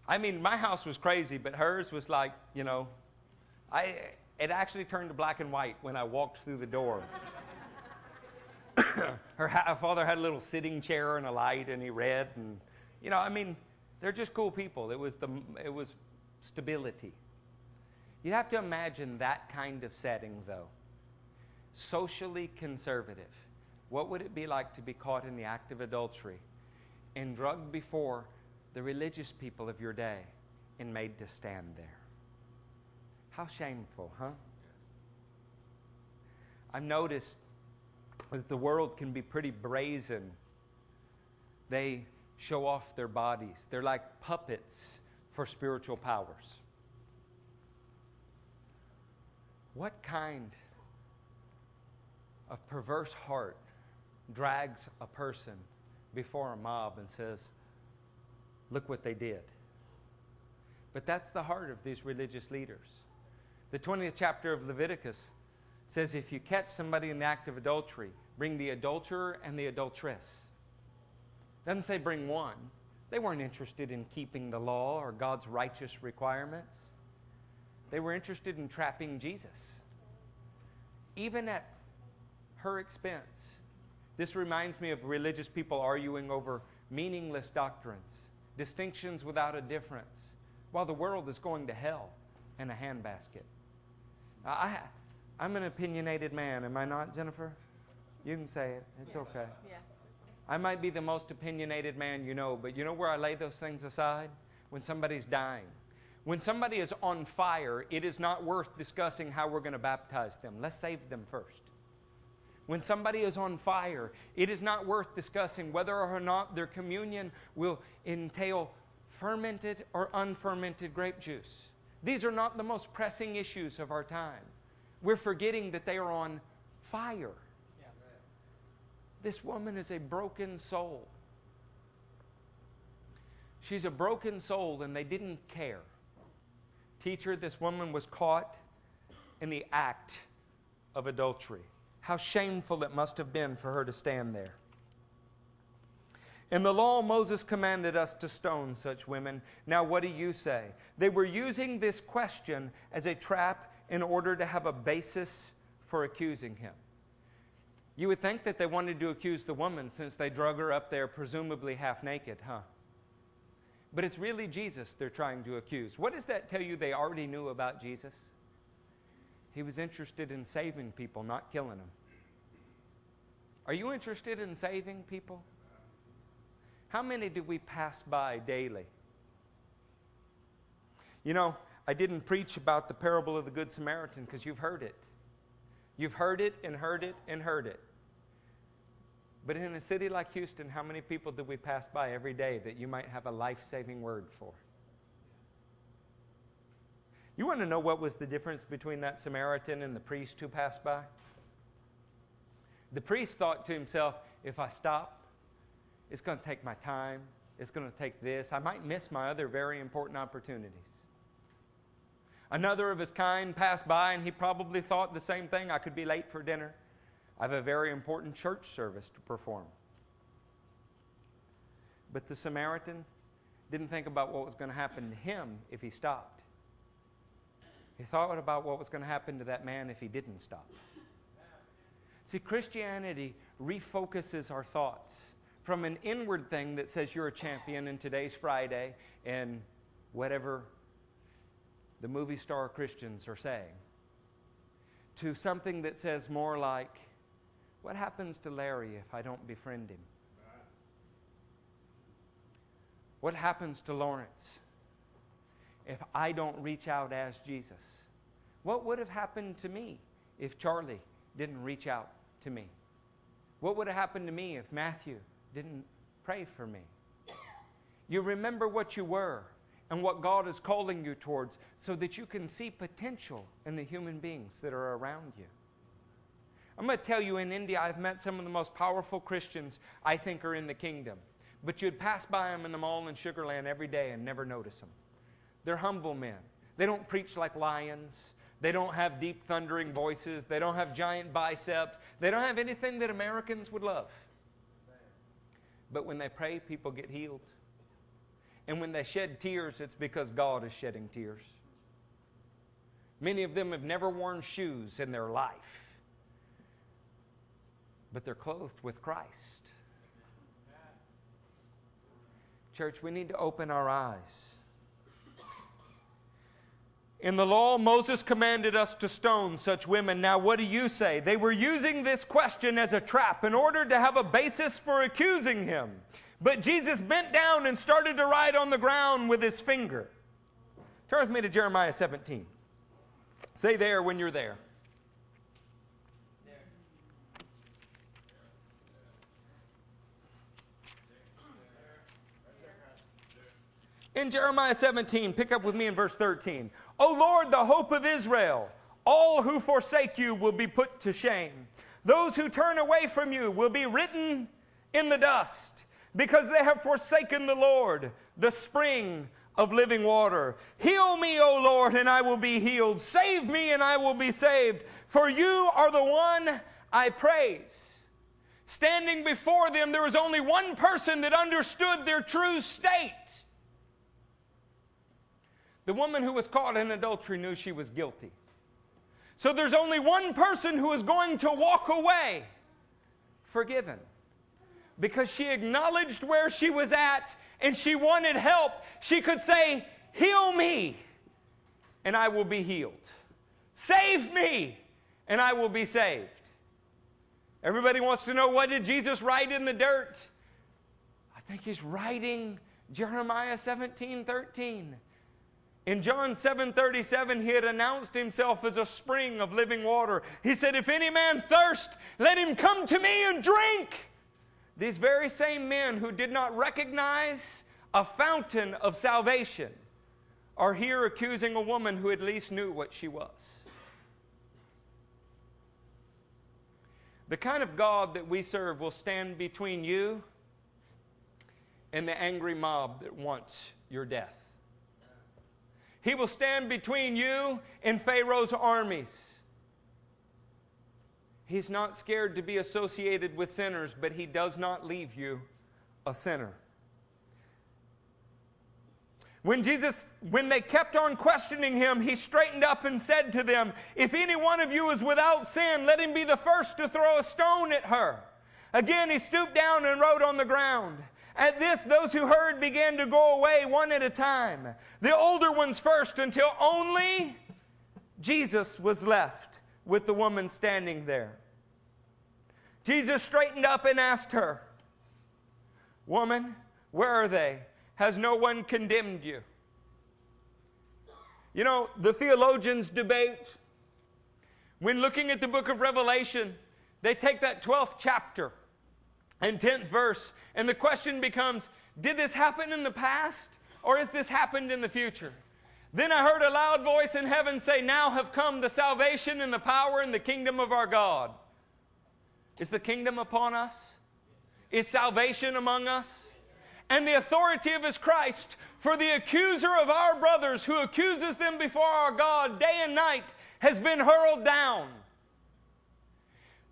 I mean, my house was crazy, but hers was like, you know, I, it actually turned to black and white when I walked through the door. her father had a little sitting chair and a light, and he read. And, you know, I mean, they're just cool people. It was, the, it was stability. You have to imagine that kind of setting, though. Socially conservative what would it be like to be caught in the act of adultery and drugged before the religious people of your day and made to stand there? How shameful, huh? I've noticed that the world can be pretty brazen. They show off their bodies, they're like puppets for spiritual powers. What kind of perverse heart drags a person before a mob and says, Look what they did? But that's the heart of these religious leaders. The 20th chapter of Leviticus says if you catch somebody in the act of adultery, bring the adulterer and the adulteress. Doesn't say bring one. They weren't interested in keeping the law or God's righteous requirements. They were interested in trapping Jesus, even at her expense. This reminds me of religious people arguing over meaningless doctrines, distinctions without a difference, while the world is going to hell in a handbasket. I, I'm an opinionated man, am I not, Jennifer? You can say it, it's yes. okay. Yes. I might be the most opinionated man you know, but you know where I lay those things aside? When somebody's dying. When somebody is on fire, it is not worth discussing how we're going to baptize them. Let's save them first. When somebody is on fire, it is not worth discussing whether or not their communion will entail fermented or unfermented grape juice. These are not the most pressing issues of our time. We're forgetting that they are on fire. This woman is a broken soul. She's a broken soul, and they didn't care. Teacher, this woman was caught in the act of adultery. How shameful it must have been for her to stand there. In the law, Moses commanded us to stone such women. Now, what do you say? They were using this question as a trap in order to have a basis for accusing him. You would think that they wanted to accuse the woman since they drug her up there, presumably half naked, huh? But it's really Jesus they're trying to accuse. What does that tell you they already knew about Jesus? He was interested in saving people, not killing them. Are you interested in saving people? How many do we pass by daily? You know, I didn't preach about the parable of the Good Samaritan because you've heard it. You've heard it and heard it and heard it. But in a city like Houston, how many people do we pass by every day that you might have a life saving word for? You want to know what was the difference between that Samaritan and the priest who passed by? The priest thought to himself, if I stop, it's going to take my time, it's going to take this, I might miss my other very important opportunities. Another of his kind passed by, and he probably thought the same thing I could be late for dinner. I have a very important church service to perform. But the Samaritan didn't think about what was going to happen to him if he stopped. He thought about what was going to happen to that man if he didn't stop. See, Christianity refocuses our thoughts from an inward thing that says you're a champion in today's Friday and whatever the movie star Christians are saying to something that says more like, What happens to Larry if I don't befriend him? What happens to Lawrence if I don't reach out as Jesus? What would have happened to me if Charlie didn't reach out to me? What would have happened to me if Matthew didn't pray for me? You remember what you were and what God is calling you towards so that you can see potential in the human beings that are around you. I'm going to tell you in India, I've met some of the most powerful Christians I think are in the kingdom. But you'd pass by them in the mall in Sugarland every day and never notice them. They're humble men. They don't preach like lions. They don't have deep, thundering voices. They don't have giant biceps. They don't have anything that Americans would love. But when they pray, people get healed. And when they shed tears, it's because God is shedding tears. Many of them have never worn shoes in their life, but they're clothed with Christ. Church, we need to open our eyes. In the law, Moses commanded us to stone such women. Now, what do you say? They were using this question as a trap in order to have a basis for accusing him. But Jesus bent down and started to write on the ground with his finger. Turn with me to Jeremiah 17. Say there when you're there. In Jeremiah 17, pick up with me in verse 13. O Lord, the hope of Israel, all who forsake you will be put to shame. Those who turn away from you will be written in the dust because they have forsaken the Lord, the spring of living water. Heal me, O Lord, and I will be healed. Save me, and I will be saved. For you are the one I praise. Standing before them, there was only one person that understood their true state. The woman who was caught in adultery knew she was guilty. So there's only one person who is going to walk away forgiven because she acknowledged where she was at and she wanted help. She could say, Heal me, and I will be healed. Save me, and I will be saved. Everybody wants to know what did Jesus write in the dirt? I think he's writing Jeremiah 17 13. In John 7:37 he had announced himself as a spring of living water. He said, "If any man thirst, let him come to me and drink." These very same men who did not recognize a fountain of salvation are here accusing a woman who at least knew what she was. The kind of God that we serve will stand between you and the angry mob that wants your death. He will stand between you and Pharaoh's armies. He's not scared to be associated with sinners, but he does not leave you a sinner. When Jesus, when they kept on questioning him, he straightened up and said to them, If any one of you is without sin, let him be the first to throw a stone at her. Again, he stooped down and wrote on the ground. At this, those who heard began to go away one at a time, the older ones first, until only Jesus was left with the woman standing there. Jesus straightened up and asked her, Woman, where are they? Has no one condemned you? You know, the theologians debate. When looking at the book of Revelation, they take that 12th chapter and 10th verse, and the question becomes Did this happen in the past, or has this happened in the future? Then I heard a loud voice in heaven say, Now have come the salvation and the power and the kingdom of our God. Is the kingdom upon us? Is salvation among us? And the authority of his Christ, for the accuser of our brothers who accuses them before our God day and night has been hurled down.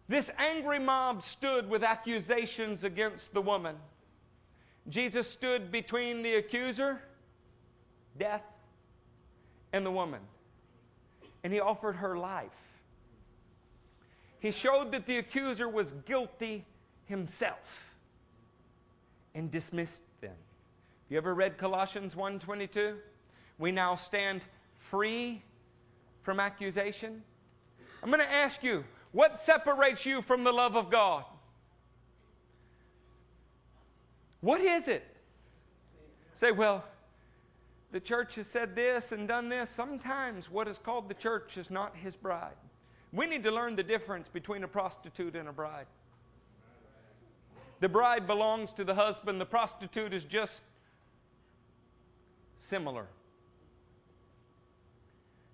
This angry mob stood with accusations against the woman. Jesus stood between the accuser, death, and the woman, and he offered her life. He showed that the accuser was guilty himself and dismissed them. Have you ever read Colossians 1:22? We now stand free from accusation. I'm going to ask you, what separates you from the love of God? What is it? Say, well, the church has said this and done this. Sometimes what is called the church is not his bride. We need to learn the difference between a prostitute and a bride. The bride belongs to the husband, the prostitute is just similar.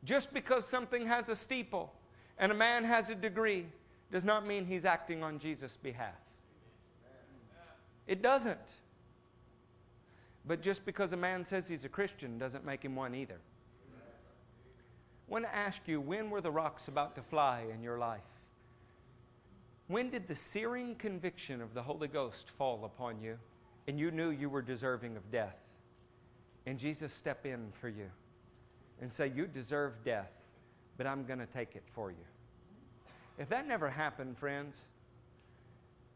Just because something has a steeple and a man has a degree does not mean he's acting on Jesus' behalf. It doesn't. But just because a man says he's a Christian doesn't make him one either. I want to ask you when were the rocks about to fly in your life? When did the searing conviction of the Holy Ghost fall upon you and you knew you were deserving of death? And Jesus step in for you and say, You deserve death but I'm going to take it for you. If that never happened, friends,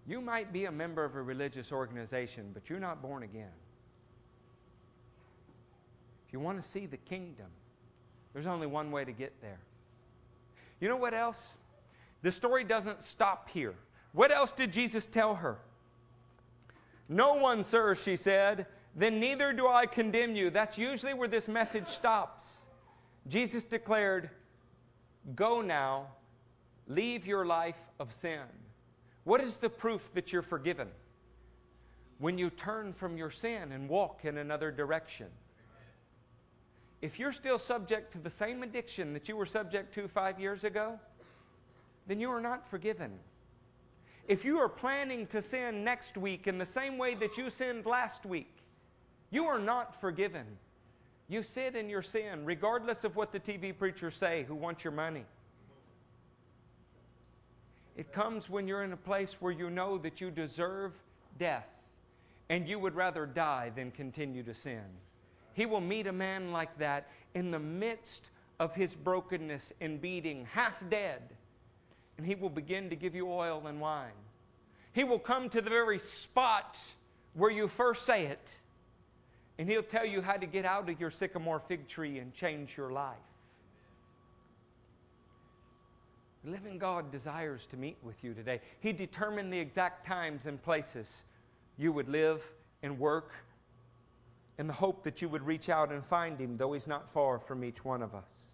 you might be a member of a religious organization, but you're not born again. You want to see the kingdom, there's only one way to get there. You know what else? The story doesn't stop here. What else did Jesus tell her? No one, sir, she said, then neither do I condemn you. That's usually where this message stops. Jesus declared, Go now, leave your life of sin. What is the proof that you're forgiven? When you turn from your sin and walk in another direction. If you're still subject to the same addiction that you were subject to five years ago, then you are not forgiven. If you are planning to sin next week in the same way that you sinned last week, you are not forgiven. You sit in your sin, regardless of what the TV preachers say who want your money. It comes when you're in a place where you know that you deserve death and you would rather die than continue to sin. He will meet a man like that in the midst of his brokenness and beating, half dead, and he will begin to give you oil and wine. He will come to the very spot where you first say it, and he'll tell you how to get out of your sycamore fig tree and change your life. The living God desires to meet with you today. He determined the exact times and places you would live and work in the hope that you would reach out and find him, though he's not far from each one of us.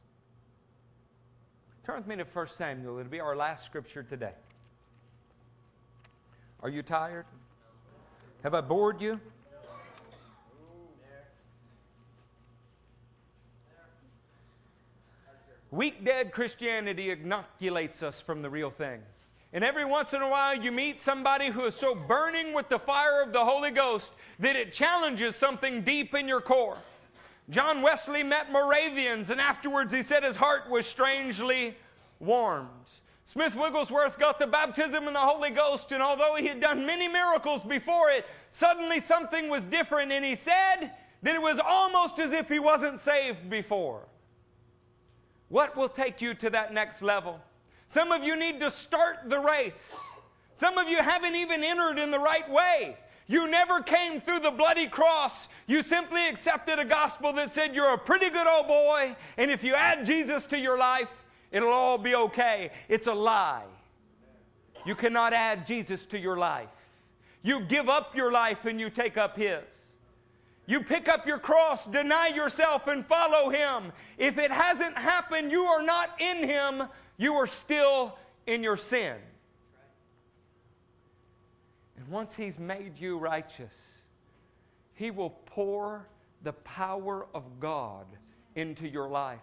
Turn with me to 1 Samuel. It'll be our last scripture today. Are you tired? Have I bored you? Weak dead Christianity inoculates us from the real thing. And every once in a while, you meet somebody who is so burning with the fire of the Holy Ghost that it challenges something deep in your core. John Wesley met Moravians, and afterwards he said his heart was strangely warmed. Smith Wigglesworth got the baptism in the Holy Ghost, and although he had done many miracles before it, suddenly something was different, and he said that it was almost as if he wasn't saved before. What will take you to that next level? Some of you need to start the race. Some of you haven't even entered in the right way. You never came through the bloody cross. You simply accepted a gospel that said you're a pretty good old boy, and if you add Jesus to your life, it'll all be okay. It's a lie. You cannot add Jesus to your life. You give up your life and you take up His. You pick up your cross, deny yourself, and follow Him. If it hasn't happened, you are not in Him, you are still in your sin. And once He's made you righteous, He will pour the power of God into your life.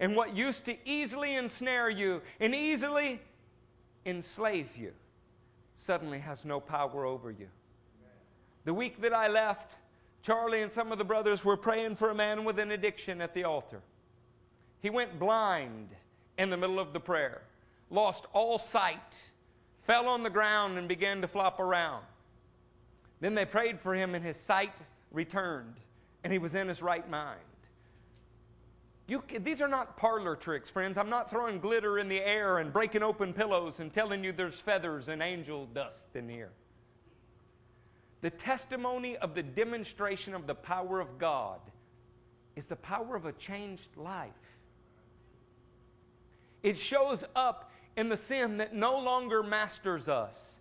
And what used to easily ensnare you and easily enslave you suddenly has no power over you. The week that I left, Charlie and some of the brothers were praying for a man with an addiction at the altar. He went blind in the middle of the prayer, lost all sight, fell on the ground, and began to flop around. Then they prayed for him, and his sight returned, and he was in his right mind. You, these are not parlor tricks, friends. I'm not throwing glitter in the air and breaking open pillows and telling you there's feathers and angel dust in here. The testimony of the demonstration of the power of God is the power of a changed life. It shows up in the sin that no longer masters us.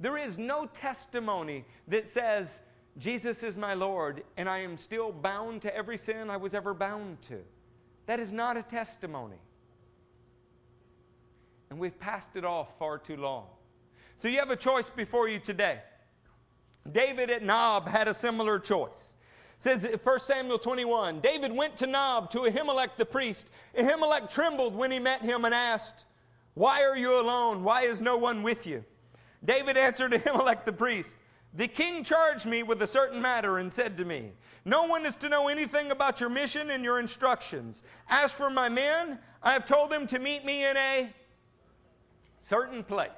There is no testimony that says, Jesus is my Lord, and I am still bound to every sin I was ever bound to. That is not a testimony. And we've passed it off far too long. So you have a choice before you today. David at Nob had a similar choice. Says 1 Samuel 21 David went to Nob to Ahimelech the priest. Ahimelech trembled when he met him and asked, Why are you alone? Why is no one with you? David answered Ahimelech the priest, The king charged me with a certain matter and said to me, No one is to know anything about your mission and your instructions. As for my men, I have told them to meet me in a certain place.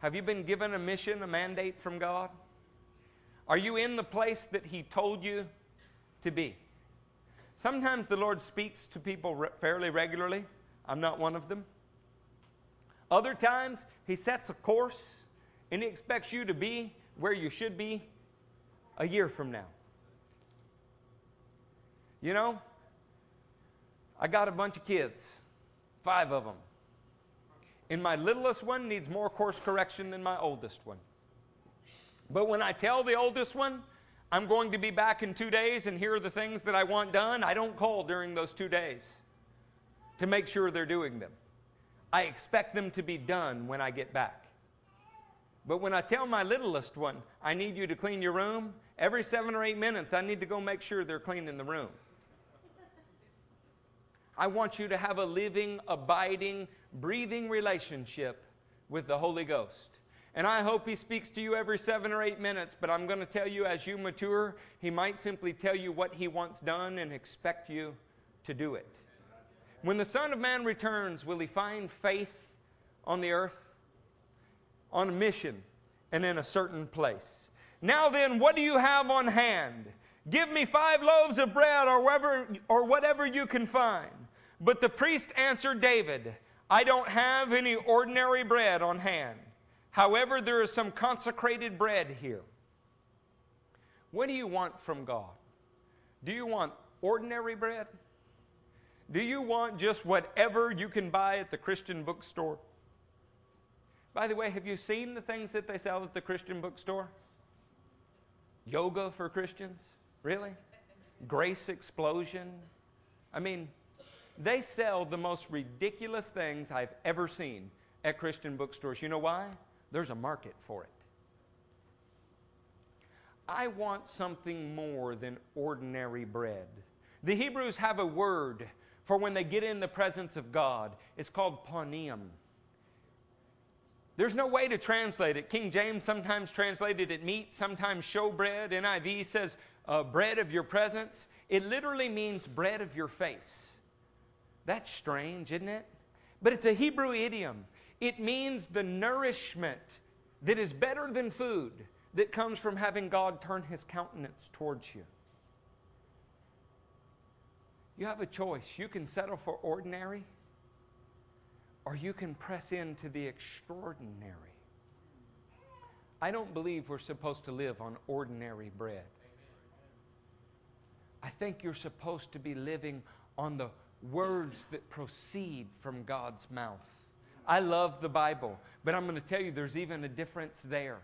Have you been given a mission, a mandate from God? Are you in the place that He told you to be? Sometimes the Lord speaks to people re- fairly regularly. I'm not one of them. Other times, He sets a course and He expects you to be where you should be a year from now. You know, I got a bunch of kids, five of them. And my littlest one needs more course correction than my oldest one. But when I tell the oldest one, I'm going to be back in two days and here are the things that I want done, I don't call during those two days. to make sure they're doing them. I expect them to be done when I get back. But when I tell my littlest one, I need you to clean your room, every seven or eight minutes, I need to go make sure they're cleaning the room. I want you to have a living, abiding, breathing relationship with the Holy Ghost. And I hope He speaks to you every seven or eight minutes, but I'm going to tell you as you mature, He might simply tell you what He wants done and expect you to do it. When the Son of Man returns, will He find faith on the earth? On a mission and in a certain place. Now then, what do you have on hand? Give me five loaves of bread or whatever, or whatever you can find. But the priest answered David, I don't have any ordinary bread on hand. However, there is some consecrated bread here. What do you want from God? Do you want ordinary bread? Do you want just whatever you can buy at the Christian bookstore? By the way, have you seen the things that they sell at the Christian bookstore? Yoga for Christians? Really? Grace explosion? I mean, they sell the most ridiculous things I've ever seen at Christian bookstores. You know why? There's a market for it. I want something more than ordinary bread. The Hebrews have a word for when they get in the presence of God. It's called panim. There's no way to translate it. King James sometimes translated it meat, sometimes showbread. NIV says uh, bread of your presence. It literally means bread of your face. That's strange, isn't it? But it's a Hebrew idiom. It means the nourishment that is better than food that comes from having God turn his countenance towards you. You have a choice. You can settle for ordinary, or you can press into the extraordinary. I don't believe we're supposed to live on ordinary bread. I think you're supposed to be living on the words that proceed from God's mouth. I love the Bible, but I'm going to tell you there's even a difference there.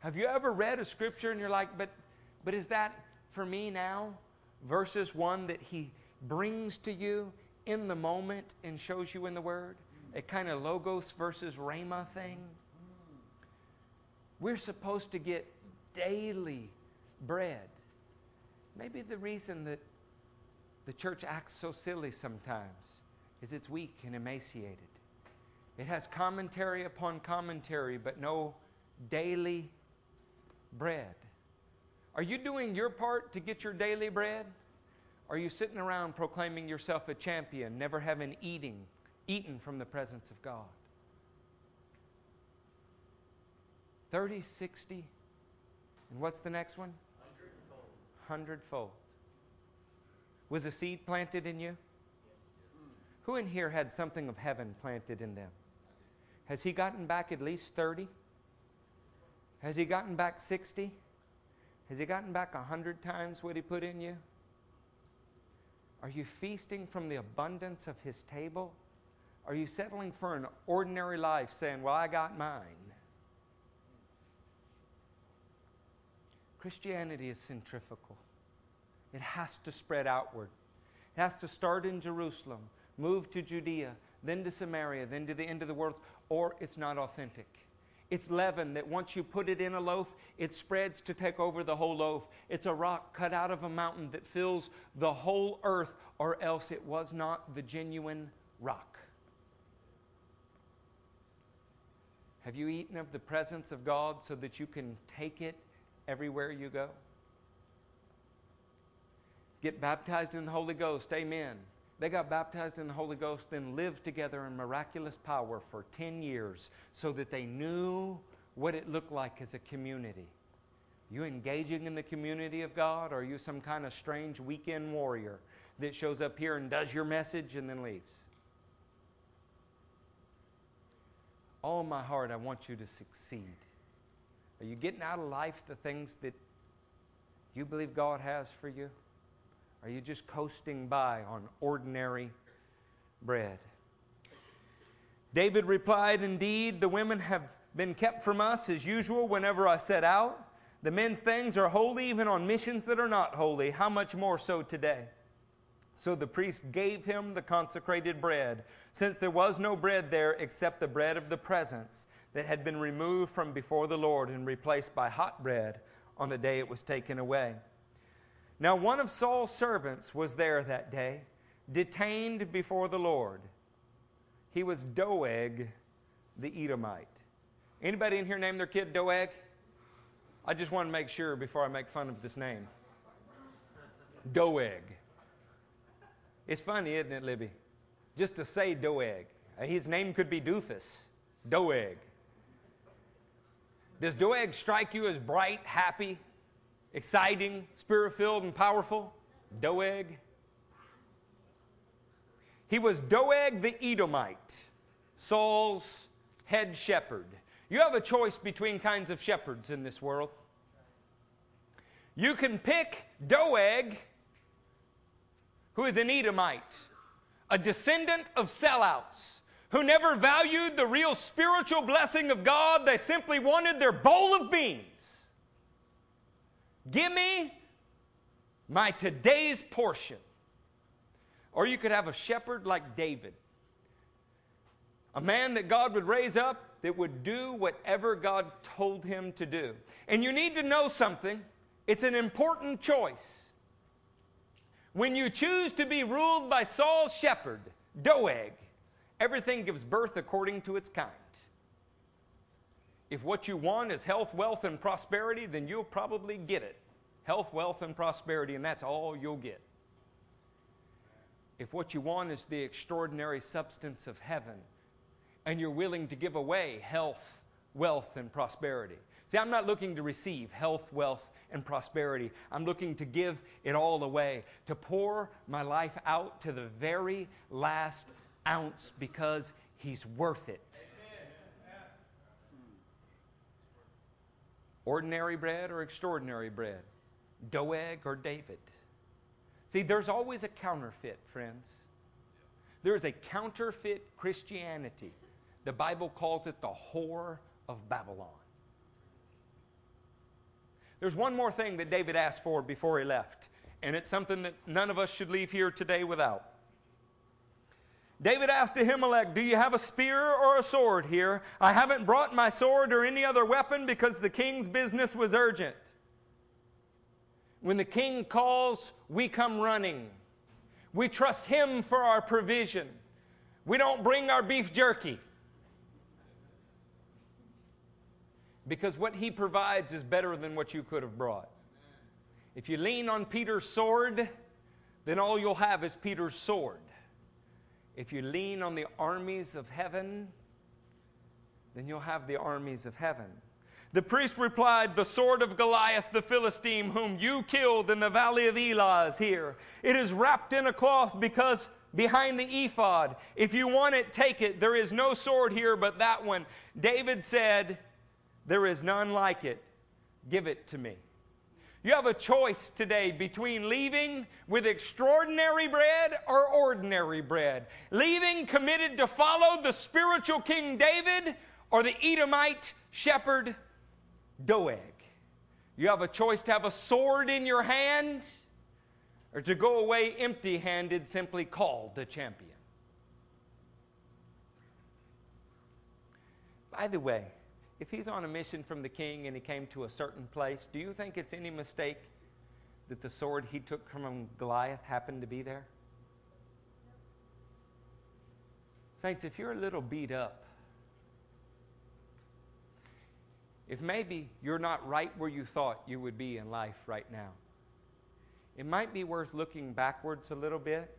Have you ever read a scripture and you're like, but, but is that for me now? Verses one that he brings to you in the moment and shows you in the Word? A kind of logos versus rhema thing? We're supposed to get daily bread. Maybe the reason that the church acts so silly sometimes is it's weak and emaciated. It has commentary upon commentary, but no daily bread. Are you doing your part to get your daily bread? Are you sitting around proclaiming yourself a champion, never having eating, eaten from the presence of God? 30, 60, and what's the next one? Hundredfold. Hundredfold. Was a seed planted in you? Who in here had something of heaven planted in them? Has he gotten back at least 30? Has he gotten back 60? Has he gotten back 100 times what he put in you? Are you feasting from the abundance of his table? Are you settling for an ordinary life saying, Well, I got mine? Christianity is centrifugal. It has to spread outward. It has to start in Jerusalem, move to Judea, then to Samaria, then to the end of the world, or it's not authentic. It's leaven that once you put it in a loaf, it spreads to take over the whole loaf. It's a rock cut out of a mountain that fills the whole earth, or else it was not the genuine rock. Have you eaten of the presence of God so that you can take it everywhere you go? Get baptized in the Holy Ghost. Amen. They got baptized in the Holy Ghost, then lived together in miraculous power for 10 years so that they knew what it looked like as a community. You engaging in the community of God, or are you some kind of strange weekend warrior that shows up here and does your message and then leaves? All my heart, I want you to succeed. Are you getting out of life the things that you believe God has for you? Are you just coasting by on ordinary bread? David replied, Indeed, the women have been kept from us as usual whenever I set out. The men's things are holy even on missions that are not holy. How much more so today? So the priest gave him the consecrated bread, since there was no bread there except the bread of the presence that had been removed from before the Lord and replaced by hot bread on the day it was taken away. Now, one of Saul's servants was there that day, detained before the Lord. He was Doeg the Edomite. Anybody in here name their kid Doeg? I just want to make sure before I make fun of this name. Doeg. It's funny, isn't it, Libby? Just to say Doeg. His name could be Doofus. Doeg. Does Doeg strike you as bright, happy, exciting, spirit filled, and powerful? Doeg. He was Doeg the Edomite, Saul's head shepherd. You have a choice between kinds of shepherds in this world. You can pick Doeg who is an Edomite, a descendant of sellouts, who never valued the real spiritual blessing of God. They simply wanted their bowl of beans. Give me my today's portion. Or you could have a shepherd like David, a man that God would raise up that would do whatever God told him to do. And you need to know something, it's an important choice. When you choose to be ruled by Saul's shepherd, Doeg, everything gives birth according to its kind. If what you want is health, wealth, and prosperity, then you'll probably get it. Health, wealth, and prosperity, and that's all you'll get. If what you want is the extraordinary substance of heaven, and you're willing to give away health, wealth, and prosperity. See, I'm not looking to receive health, wealth, and prosperity. I'm looking to give it all away, to pour my life out to the very last ounce because He's worth it. Ordinary bread or extraordinary bread? Doeg or David? See, there's always a counterfeit, friends. There is a counterfeit Christianity. The Bible calls it the whore of Babylon. There's one more thing that David asked for before he left, and it's something that none of us should leave here today without. David asked Ahimelech, Do you have a spear or a sword here? I haven't brought my sword or any other weapon because the king's business was urgent. When the king calls, we come running. We trust him for our provision. We don't bring our beef jerky. because what he provides is better than what you could have brought. If you lean on Peter's sword, then all you'll have is Peter's sword. If you lean on the armies of heaven, then you'll have the armies of heaven. The priest replied, The sword of Goliath the Philistine, whom you killed in the valley of Elah, is here. It is wrapped in a cloth because behind the ephod. If you want it, take it. There is no sword here but that one. David said, there is none like it. Give it to me. You have a choice today between leaving with extraordinary bread or ordinary bread. Leaving committed to follow the spiritual King David or the Edomite shepherd Doeg. You have a choice to have a sword in your hand or to go away empty handed, simply called the champion. By the way, if he's on a mission from the king and he came to a certain place, do you think it's any mistake that the sword he took from Goliath happened to be there? Saints, if you're a little beat up, if maybe you're not right where you thought you would be in life right now, it might be worth looking backwards a little bit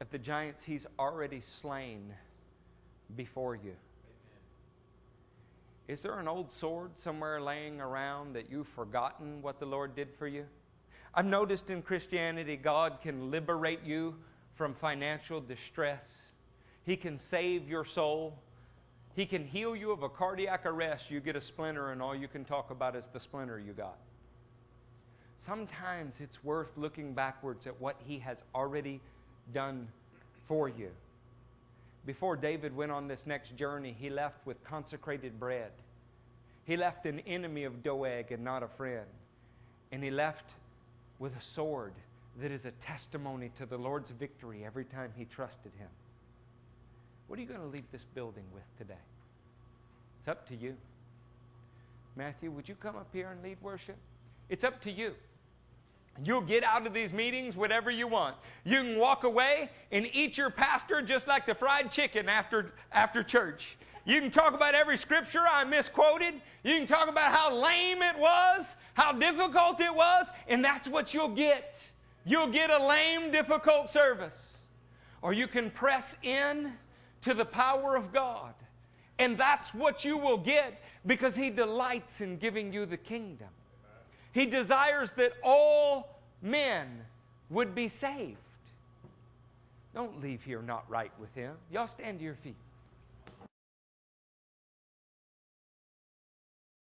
at the giants he's already slain before you. Is there an old sword somewhere laying around that you've forgotten what the Lord did for you? I've noticed in Christianity, God can liberate you from financial distress. He can save your soul. He can heal you of a cardiac arrest. You get a splinter, and all you can talk about is the splinter you got. Sometimes it's worth looking backwards at what He has already done for you. Before David went on this next journey, he left with consecrated bread. He left an enemy of Doeg and not a friend. And he left with a sword that is a testimony to the Lord's victory every time he trusted him. What are you going to leave this building with today? It's up to you. Matthew, would you come up here and lead worship? It's up to you. You'll get out of these meetings whatever you want. You can walk away and eat your pastor just like the fried chicken after, after church. You can talk about every scripture I misquoted. You can talk about how lame it was, how difficult it was, and that's what you'll get. You'll get a lame, difficult service. Or you can press in to the power of God. And that's what you will get because He delights in giving you the kingdom. He desires that all men would be saved. Don't leave here not right with Him. Y'all stand to your feet.